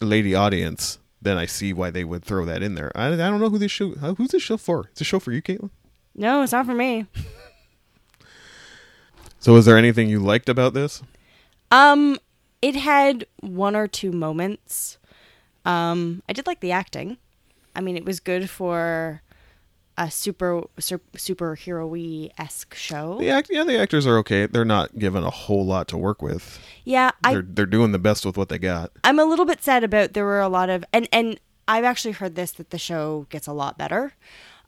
lady audience, then I see why they would throw that in there. I, I don't know who this show. uh, Who's this show for? It's a show for you, Caitlin. No, it's not for me. So, was there anything you liked about this? Um, it had one or two moments. Um, I did like the acting. I mean, it was good for a super, super superhero-y esque show. The act, yeah, the actors are okay. They're not given a whole lot to work with. Yeah, They're they're doing the best with what they got. I'm a little bit sad about there were a lot of and and I've actually heard this that the show gets a lot better.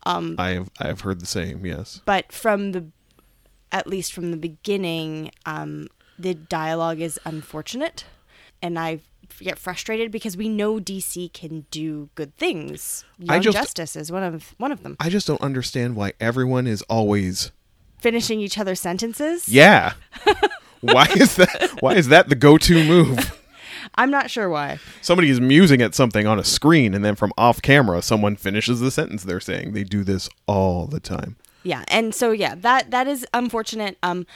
Um, I have I have heard the same. Yes. But from the at least from the beginning, um, the dialogue is unfortunate, and I get frustrated because we know DC can do good things. I just- Justice is one of one of them. I just don't understand why everyone is always Finishing each other's sentences. yeah. why is that? Why is that the go-to move? I'm not sure why. Somebody is musing at something on a screen, and then from off camera, someone finishes the sentence they're saying. They do this all the time. Yeah, and so yeah, that that is unfortunate. Um,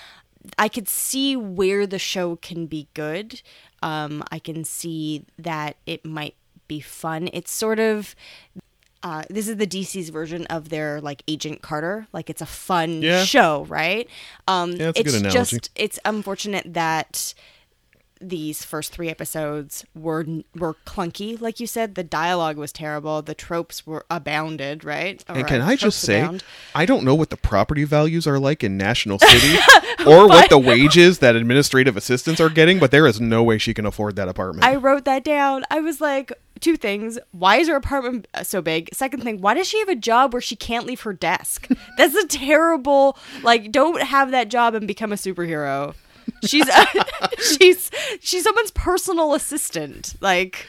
I could see where the show can be good. Um, I can see that it might be fun. It's sort of. Uh, this is the DC's version of their like Agent Carter. Like it's a fun Yeah. show, right? Um, Yeah, it's just it's unfortunate that these first three episodes were were clunky. Like you said, the dialogue was terrible. The tropes were abounded, right? And can uh, I just say, abound. I don't know what the property values are like in National City or what the wages that administrative assistants are getting, but there is no way she can afford that apartment. I wrote that down. I was like, two things. Why is her apartment so big? Second thing, why does she have a job where she can't leave her desk? That's a terrible, like, don't have that job and become a superhero. She's uh, she's she's someone's personal assistant. Like,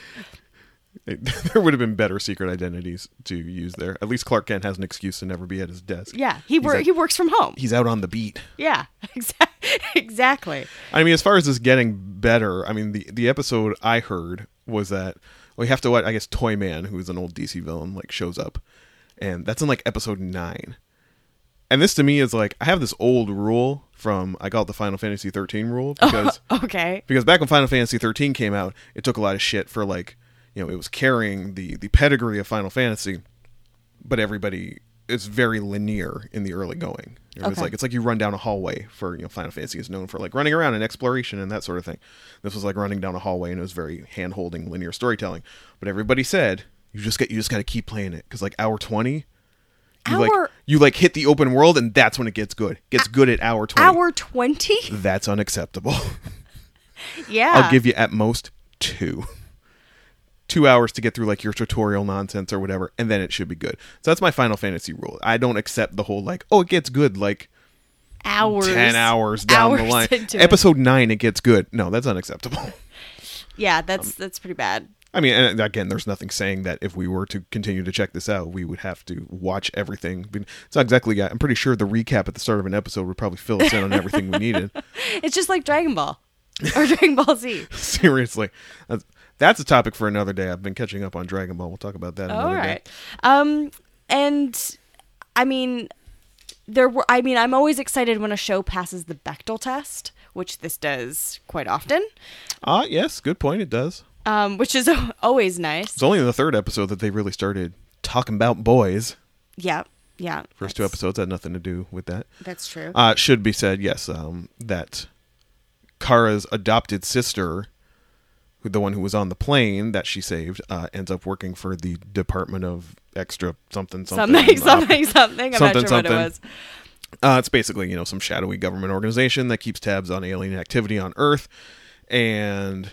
there would have been better secret identities to use there. At least Clark Kent has an excuse to never be at his desk. yeah, he wor- he works from home. He's out on the beat. Yeah, exactly. exactly. I mean, as far as this getting better, I mean, the the episode I heard was that we have to what I guess Toy Man, who is an old DC villain, like shows up, and that's in like episode nine. And this to me is like I have this old rule from I call it the Final Fantasy 13 rule oh, because Okay. because back when Final Fantasy 13 came out, it took a lot of shit for like you know it was carrying the the pedigree of Final Fantasy, but everybody it's very linear in the early going. It was Okay. like it's like you run down a hallway for you know Final Fantasy is known for like running around and exploration and that sort of thing. This was like running down a hallway and it was very hand holding linear storytelling. But everybody said you just get you just got to keep playing it because like hour 20. You like you like hit the open world and that's when it gets good. Gets good at hour 20. Hour 20? That's unacceptable. Yeah. I'll give you at most two. Two hours to get through like your tutorial nonsense or whatever, and then it should be good. So that's my Final Fantasy rule. I don't accept the whole like, oh, it gets good like hours. ten hours down the line. into it. Episode nine, it gets good. No, that's unacceptable. Yeah, that's um, that's pretty bad. I mean, and again, there's nothing saying that if we were to continue to check this out, we would have to watch everything. It's not exactly. I'm pretty sure the recap at the start of an episode would probably fill us in on everything we needed. It's just like Dragon Ball or Dragon Ball Z. Seriously, that's, that's a topic for another day. I've been catching up on Dragon Ball. We'll talk about that another All day. right. Um, and I mean, there were. I mean, I'm always excited when a show passes the Bechdel test, which this does quite often. Ah, yes, good point. It does. Um, which is always nice. It's only in the third episode that they really started talking about boys. Yeah, yeah. First two episodes had nothing to do with that. That's true. Uh, should be said, yes, um, that Kara's adopted sister, who the one who was on the plane that she saved, uh, ends up working for the Department of Extra something something. something, something, something. I'm something, not sure what it was. Uh, it's basically you know some shadowy government organization that keeps tabs on alien activity on Earth, and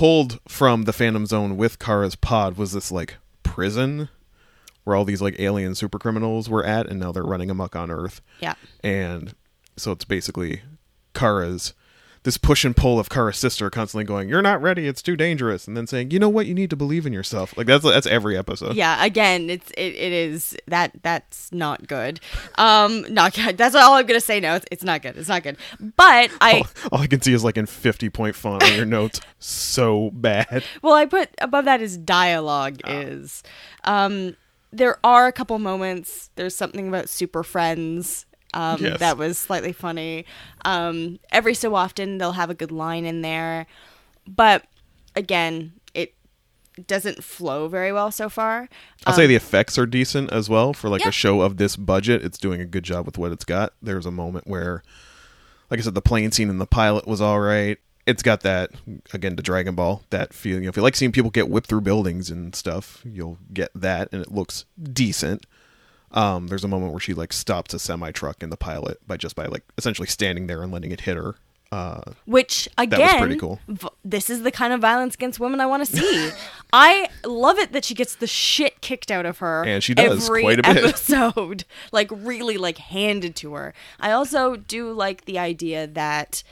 pulled from the Phantom Zone with Kara's pod was this like prison where all these like alien super criminals were at, and now they're running amok on Earth. Yeah. and so it's basically Kara's this push and pull of Kara's sister constantly going, "You're not ready. It's too dangerous," and then saying, "You know what? You need to believe in yourself." Like that's that's every episode. Yeah, again, it's it, it is that that's not good. Um, not good. That's all I'm gonna say. No, it's, it's not good. It's not good. But I All, all I can see is like in 50 point font on your notes. So bad. well, I put above that is dialogue is. Um, there are a couple moments. There's something about super friends. Um, Yes. that was slightly funny. Um, every so often they'll have a good line in there, but again, it doesn't flow very well so far. I'll say the effects are decent as well for like Yeah. a show of this budget. It's doing a good job with what it's got. There's a moment where, like I said, the plane scene in the pilot was all right. It's got that again to Dragon Ball that feeling. If you like seeing people get whipped through buildings and stuff, you'll get that, and it looks decent. Um, there's a moment where she like stops a semi truck in the pilot by just by like essentially standing there and letting it hit her. Uh, Which again, that was pretty cool. v- this is the kind of violence against women I want to see. I love it that she gets the shit kicked out of her, And she does, every quite a bit. episode, like really like handed to her. I also do like the idea that.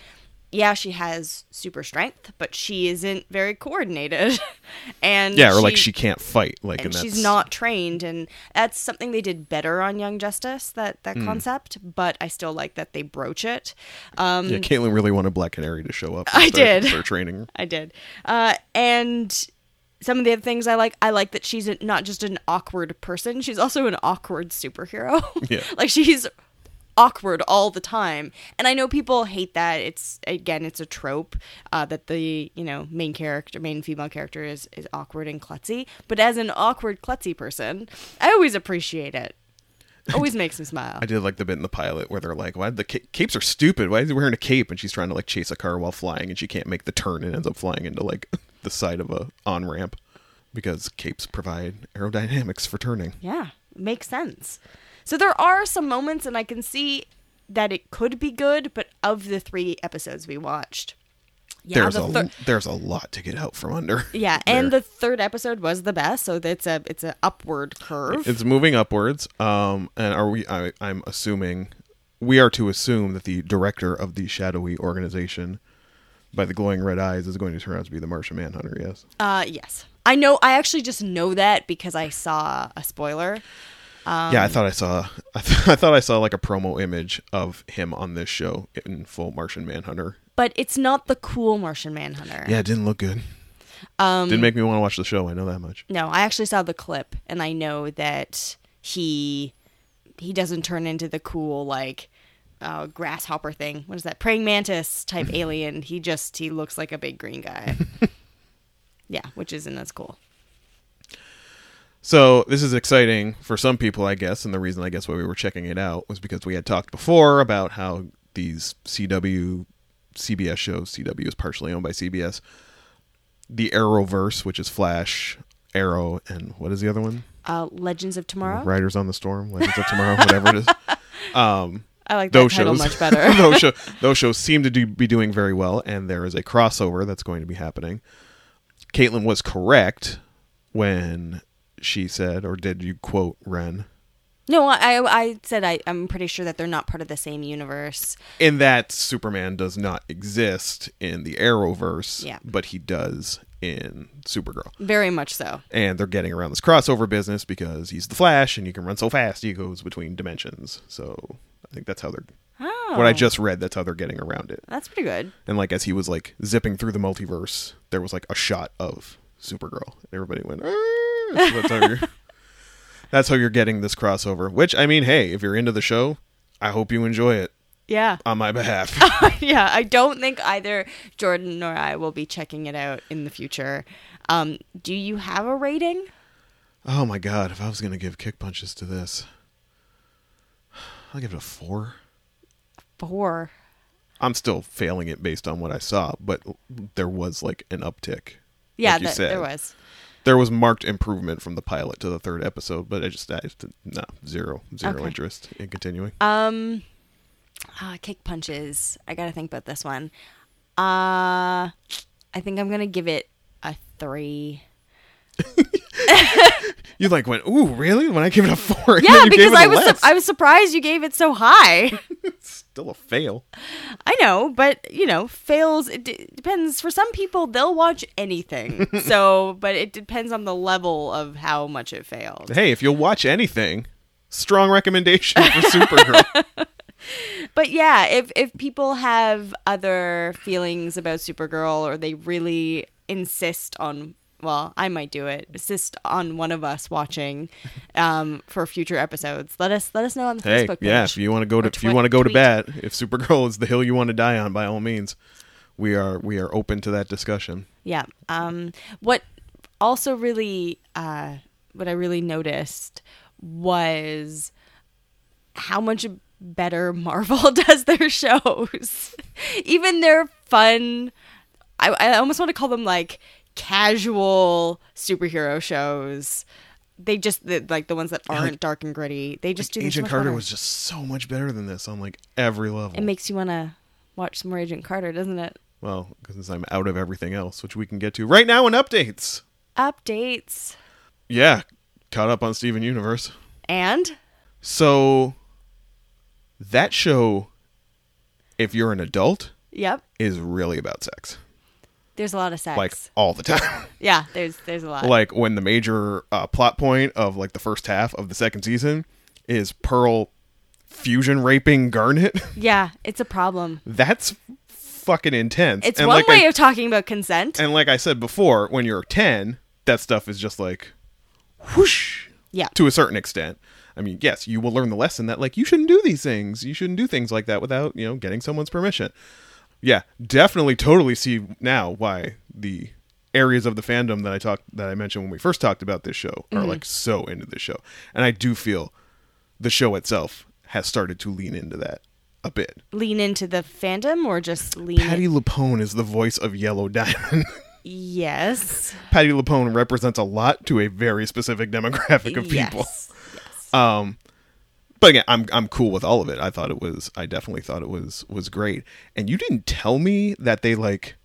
Yeah, she has super strength, but she isn't very coordinated, and yeah, or like she can't fight. Like, and and she's not trained and that's something they did better on young justice that that Hmm. concept but i still like that they broach it um Yeah, Caitlin really wanted Black Canary to show up. I did. For training. I did. Uh, and some of the other things I like, I like that she's not just an awkward person; she's also an awkward superhero. Yeah. like she's awkward all the time, and I know people hate that. It's again, it's a trope uh, that the you know main character, main female character is is awkward and klutzy. But as an awkward klutzy person, I always appreciate it. Always makes me smile. I did like the bit in the pilot where they're like, "Why the ca- capes are stupid? Why is he wearing a cape?" And she's trying to like chase a car while flying, and she can't make the turn and ends up flying into like the side of a on ramp because capes provide aerodynamics for turning. Yeah, makes sense. So there are some moments, and I can see that it could be good, but of the three episodes we watched, yeah, there's the a thir- there's a lot to get out from under. yeah, and the third episode was the best, so it's a it's a upward curve. it's moving upwards. Um, and are we? I, I'm assuming we are to assume that the director of the shadowy organization, by the glowing red eyes, is going to turn out to be the Martian Manhunter. Yes. uh, yes, I know. I actually just know that because I saw a spoiler. Um, yeah, I thought I saw. I, th- I thought I saw like a promo image of him on this show in full Martian Manhunter. But it's not the cool Martian Manhunter. Yeah, it didn't look good. Um, Didn't make me want to watch the show. I know that much. No, I actually saw the clip, and I know that he he doesn't turn into the cool like uh, grasshopper thing. What is that? Praying mantis type alien. He just he looks like a big green guy. yeah, which isn't as cool. So this is exciting for some people, I guess, and the reason I guess why we were checking it out was because we had talked before about how these CW, CBS shows, CW is partially owned by CBS, the Arrowverse, which is Flash, Arrow, and what is the other one? Uh, Legends of Tomorrow. Riders on the Storm, Legends of Tomorrow, whatever it is. Um, I like that those shows much better. those, show, those shows seem to do, be doing very well, and there is a crossover that's going to be happening. Caitlin was correct when she said, or did you quote Ren? no, I I said I I'm pretty sure that they're not part of the same universe. In that Superman does not exist in the Arrowverse, Yeah. but he does in Supergirl. Very much so. And they're getting around this crossover business because he's the Flash and he can run so fast he goes between dimensions. So I think that's how they're Oh, what I just read, that's how they're getting around it. That's pretty good. And like as he was like zipping through the multiverse, there was like a shot of Supergirl. And everybody went, "Ah." So that's how you're That's how you're getting this crossover. Which I mean, hey, if you're into the show, I hope you enjoy it Yeah. on my behalf. yeah, I don't think either Jordan nor I will be checking it out in the future. Um, do you have a rating? oh my god, if I was gonna give kick punches to this, I'll give it a four. Four. I'm still failing it based on what I saw, but there was like an uptick. Yeah, Like said. there was. There was marked improvement from the pilot to the third episode, but I just, I just no zero zero Okay. interest in continuing. Um, ah, kick punches. I gotta think about this one. Uh, I think I'm gonna give it a three. You like went, ooh, really? When I gave it a four, Yeah, then you gave because I was su- I was surprised you gave it so high. still a fail. I know, but you know, fails. It d- depends. For some people, they'll watch anything. so, but it depends on the level of how much it failed. Hey, if you'll watch anything, strong recommendation for Supergirl. But yeah, if if people have other feelings about Supergirl or they really insist on well, I might do it. Insist on one of us watching um, for future episodes. Let us let us know on the hey, Facebook page. yeah, if you want to go to if you want to go to bat, if Supergirl is the hill you want to die on, by all means, we are we are open to that discussion. Yeah. Um, what also really, uh, what I really noticed was how much better Marvel does their shows. Even their fun, I, I almost want to call them like casual superhero shows. They just the, like the ones that aren't like- dark and gritty. They just do Agent Carter better. was just so much better than this on like every level. It makes you want to watch some more Agent Carter, doesn't it? well, because I'm out of everything else, which we can get to right now in updates. Updates Yeah, caught up on Steven Universe. and So that show, if you're an adult, yep, is really about sex, there's a lot of sex. like all the time. Yeah, there's there's a lot. like when the major uh, plot point of like the first half of the second season is Pearl fusion raping Garnet. yeah, it's a problem. That's fucking intense. It's and one like way I, of talking about consent. and like I said before, when you're 10, that stuff is just like whoosh yeah. to a certain extent. I mean, yes, you will learn the lesson that like you shouldn't do these things. You shouldn't do things like that without, you know, getting someone's permission. Yeah, definitely totally see now why the areas of the fandom that I talked that I mentioned when we first talked about this show are Mm-hmm. like so into this show. And I do feel the show itself has started to lean into that a bit. Lean into the fandom or just lean Patti LuPone is the voice of Yellow Diamond. Yes. Patti LuPone represents a lot to a very specific demographic of people. Yes. yes. Um, but again, I'm I'm cool with all of it. I thought it was I definitely thought it was was great. And you didn't tell me that they like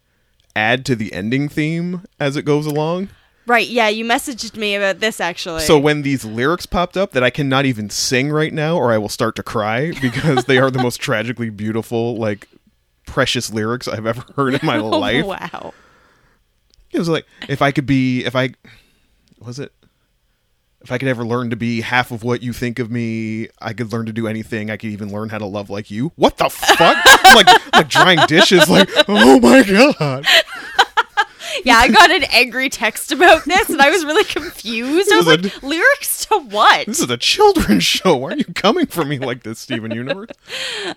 add to the ending theme as it goes along. Right, yeah, you messaged me about this actually. So when these lyrics popped up that I cannot even sing right now or I will start to cry because they are the most tragically beautiful like precious lyrics I've ever heard in my oh, life. wow. It was like if I could be if I was it if I could ever learn to be half of what you think of me, I could learn to do anything. I could even learn how to love like you. What the fuck? like like drying dishes like, "Oh my god." Yeah, I got an angry text about this and I was really confused. I was is like, lyrics to what? This is a children's show. Why are you coming for me like this, Steven Universe?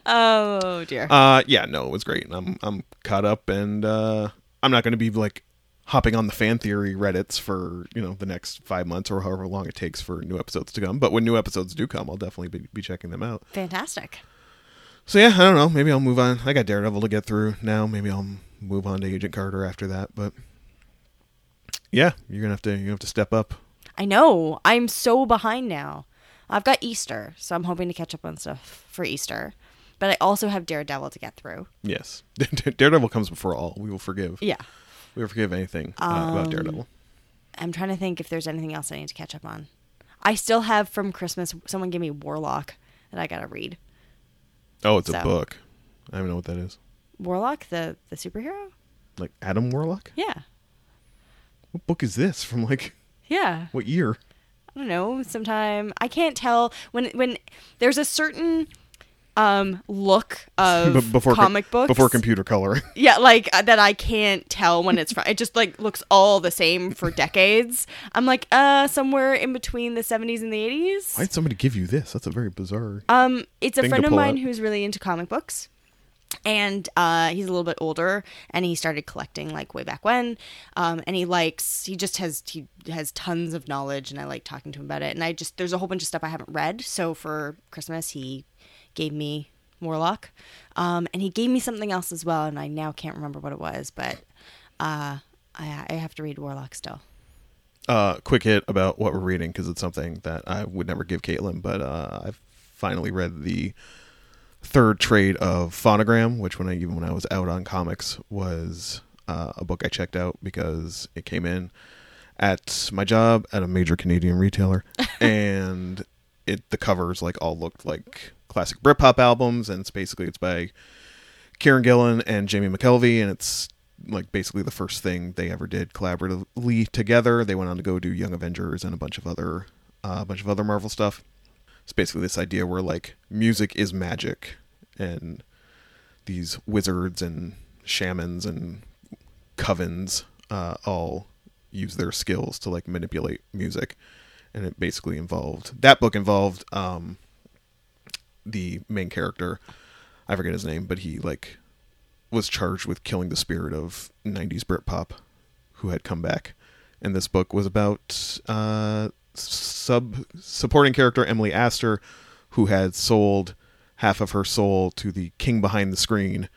Oh dear. Uh yeah, no, it was great. I'm I'm caught up and uh I'm not going to be like hopping on the fan theory reddits for, you know, the next 5 months or however long it takes for new episodes to come, but when new episodes do come, I'll definitely be, be checking them out. Fantastic. So yeah, I don't know. Maybe I'll move on. I got Daredevil to get through now. Maybe I'll move on to Agent Carter after that. But yeah, you're gonna have to you have to step up. I know. I'm so behind now. I've got Easter, so I'm hoping to catch up on stuff for Easter. But I also have Daredevil to get through. Yes, Daredevil comes before all. We will forgive. Yeah. We will forgive anything uh, about Daredevil. I'm trying to think if there's anything else I need to catch up on. I still have from Christmas. Someone gave me Warlock that I gotta read. Oh, it's a book. I don't even know what that is. Warlock, the the superhero. Like Adam Warlock. Yeah, what book is this from? Like Yeah. what year? I don't know. Sometime I can't tell when when there's a certain um look of B- before co- comic books before computer color. Yeah, like uh, that I can't tell when it's from. It just like looks all the same for decades. I'm like, uh, somewhere in between the 70s and the 80s. Why'd somebody give you this? That's a very bizarre. Um, it's a friend of mine out. who's really into comic books. And uh, he's a little bit older, and he started collecting like way back when. Um, and he likes, he just has, he has tons of knowledge, and I like talking to him about it. And I just, there's a whole bunch of stuff I haven't read. So for Christmas, he gave me Warlock, um, and he gave me something else as well, and I now can't remember what it was, but uh, I, I have to read Warlock still. uh, quick hit about what we're reading because it's something that I would never give Caitlin, but uh, I've finally read the third trade of Phonogram, which when I even when I was out on comics was uh, a book I checked out because it came in at my job at a major Canadian retailer, and it the covers like all looked like classic Britpop albums, and it's basically it's by Kieron Gillen and Jamie McKelvie, and it's like basically the first thing they ever did collaboratively together. They went on to go do Young Avengers and a bunch of other uh, a bunch of other Marvel stuff. It's basically this idea where like music is magic, and these wizards and shamans and covens uh, all use their skills to like manipulate music, and it basically involved that book involved um, the main character. I forget his name, but he like was charged with killing the spirit of 90s Britpop who had come back. And this book was about uh, sub supporting character Emily Aster who had sold half of her soul to the king behind the screen,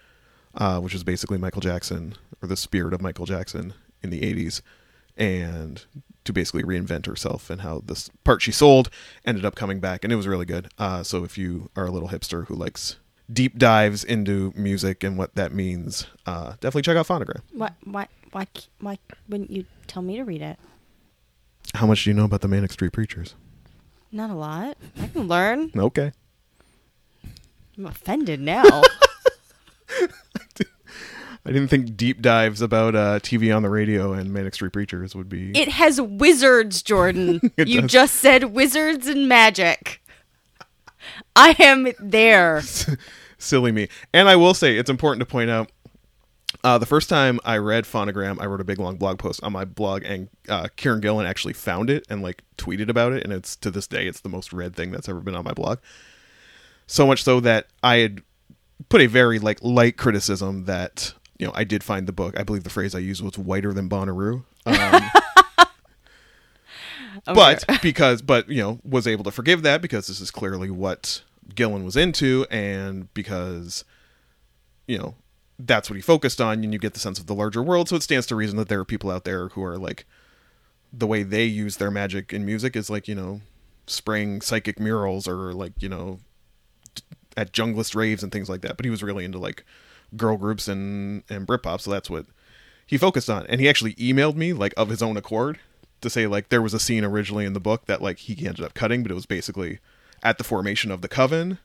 uh, which is basically Michael Jackson or the spirit of Michael Jackson in the 80s and to basically reinvent herself and how this part she sold ended up coming back and it was really good. Uh, so if you are a little hipster who likes deep dives into music and what that means, uh, definitely check out Phonogram. Why, why, why, why wouldn't you tell me to read it? How much do you know about the Manic Street Preachers? Not a lot. I can learn. Okay. I'm offended now. I didn't think deep dives about uh, TV on the radio and Manic Street Preachers would be. it has wizards, Jordan. You does. just said wizards and magic. I am there. silly me. And I will say it's important to point out uh, the first time I read Phonogram, I wrote a big long blog post on my blog, and uh, Kieron Gillen actually found it and like tweeted about it, and it's to this day it's the most read thing that's ever been on my blog. So much so that I had put a very like light criticism that you know I did find the book. I believe the phrase I used was whiter than Bonnaroo. Um, but because but you know was able to forgive that because this is clearly what Gillen was into and because you know that's what he focused on and you get the sense of the larger world so it stands to reason that there are people out there who are like the way they use their magic in music is like you know spraying psychic murals or like you know at junglist raves and things like that but he was really into like girl groups and and Britpop so that's what he focused on. And he actually emailed me like of his own accord to say like there was a scene originally in the book that like he ended up cutting but it was basically at the formation of the coven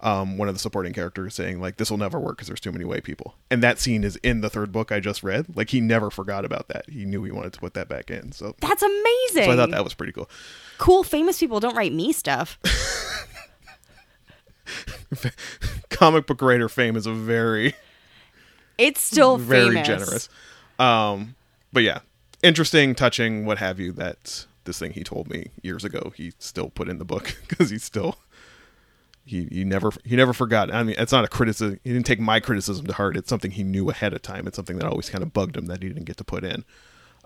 um, one of the supporting characters saying like this will never work because there's too many white people. And that scene is in the third book i just read. Like he never forgot about that. He knew he wanted to put that back in so, That's amazing. so i thought that was pretty cool. Cool famous people don't write me stuff. comic book writer fame is a very It's still very famous. generous. Um but yeah interesting touching what have you that this thing he told me years ago he still put in the book because he's still he, he never he never forgot. I mean it's not a criticism he didn't take my criticism to heart. It's something he knew ahead of time. It's something that always kind of bugged him that he didn't get to put in.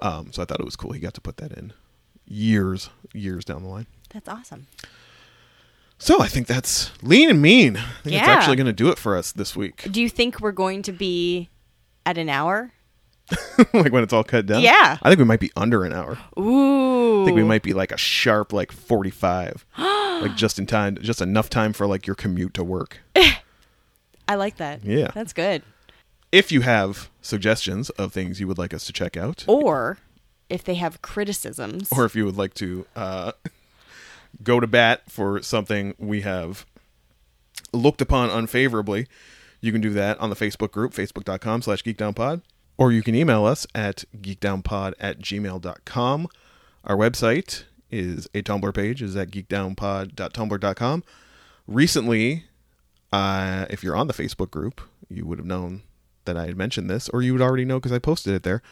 Um so i thought it was cool he got to put that in years years down the line. That's awesome. So i think that's lean and mean i think it's Yeah. actually going to do it for us this week Do you think we're going to be at an hour? like when it's all cut down Yeah. i think we might be under an hour Ooh. I think we might be like a sharp like 45 like just in time just enough time for like your commute to work I like that. Yeah. That's good. if you have suggestions of things you would like us to check out Or if they have criticisms. or if you would like to uh, go to bat for something we have looked upon unfavorably you can do that on the facebook group facebook.com slash geekdownpod or you can email us at geekdownpod at gmail.com. Our website is a Tumblr page, is at geekdownpod.tumblr.com. Recently, uh, if you're on the Facebook group, you would have known that I had mentioned this, or you would already know because I posted it there.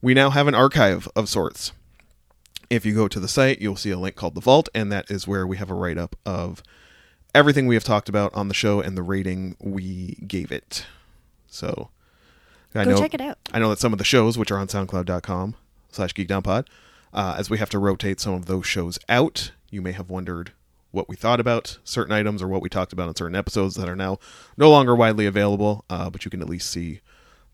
We now have an archive of sorts. If you go to the site, you'll see a link called The Vault, and that is where we have a write up of everything we have talked about on the show and the rating we gave it. So, I Go know, check it out. I know that some of the shows, which are on soundcloud.com slash geekdownpod, uh, as we have to rotate some of those shows out, you may have wondered what we thought about certain items or what we talked about in certain episodes that are now no longer widely available, uh, but you can at least see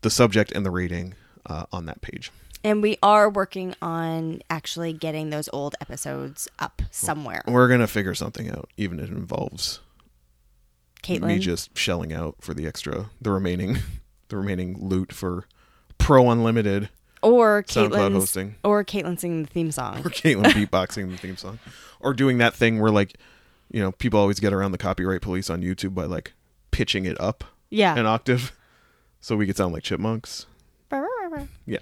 the subject and the rating uh, on that page. And we are working on actually getting those old episodes up somewhere. We're going to figure something out, even if it involves Caitlin. me just shelling out for the extra, the remaining, the remaining loot for Pro Unlimited or SoundCloud hosting. or Caitlin singing the theme song. or Caitlin beatboxing the theme song, or doing that thing where like, you know, people always get around the copyright police on YouTube by like pitching it up Yeah. an octave, so we could sound like chipmunks. Yeah.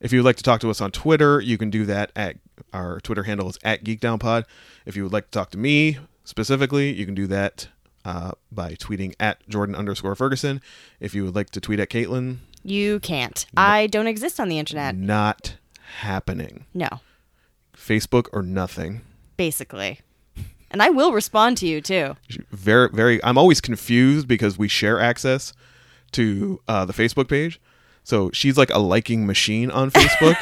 If you would like to talk to us on Twitter, you can do that at our Twitter handle is at GeekDownPod. If you would like to talk to me specifically, you can do that uh, by tweeting at Jordan underscore Ferguson. If you would like to tweet at Caitlin, You can't. I don't exist on the internet. not happening. No, Facebook or nothing. basically. And I will respond to you too. very very i'm always confused because we share access to uh, the facebook page so she's like a liking machine on facebook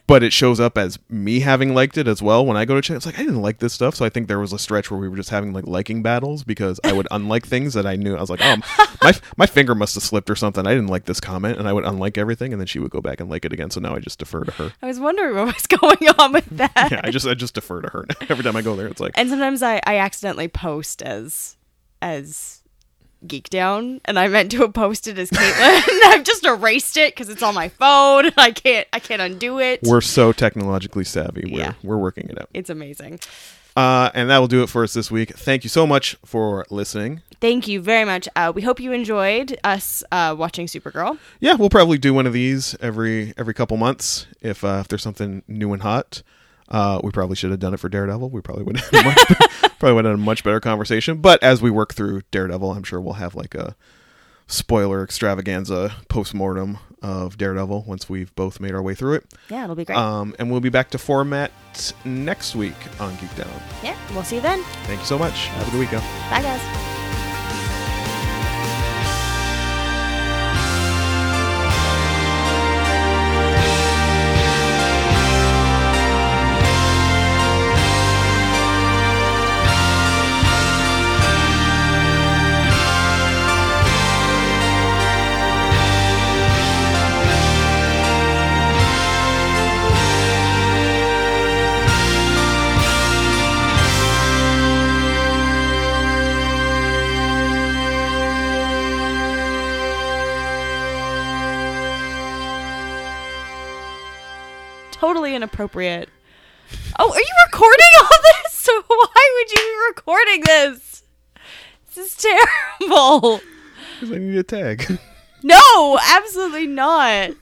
but it shows up as me having liked it as well when i go to check. It's like i didn't like this stuff. So i think there was a stretch where we were just having like liking battles because i would unlike things that i knew. I was like oh my, my finger must have slipped or something. I didn't like this comment and i would unlike everything and then she would go back and like it again. So now i just defer to her. I was wondering what was going on with that. yeah i just i just defer to her. Every time i go there it's like And sometimes I, I accidentally post as as Geek Down, and I meant to have posted as Caitlin. and I've just erased it because it's on my phone. And I can't I can't undo it. we're so technologically savvy we're, Yeah. we're working it out it's amazing. Uh, and that will do it for us this week. Thank you so much for listening. Thank you very much. Uh, we hope you enjoyed us uh, watching Supergirl. Yeah, we'll probably do one of these every every couple months if uh, if there's something new and hot. Uh, we probably should have done it for Daredevil. We probably wouldn't have much, probably would have had a much better conversation. But as we work through Daredevil, I'm sure we'll have like a spoiler extravaganza post mortem of Daredevil once we've both made our way through it. Yeah, it'll be great. Um, and we'll be back to format next week on Geek Down. yeah, we'll see you then. Thank you so much. Have a good weekend. Bye, guys. Totally inappropriate. Oh, are you recording all this? Why would you be recording this? This is terrible. Because I need a tag. No, absolutely not.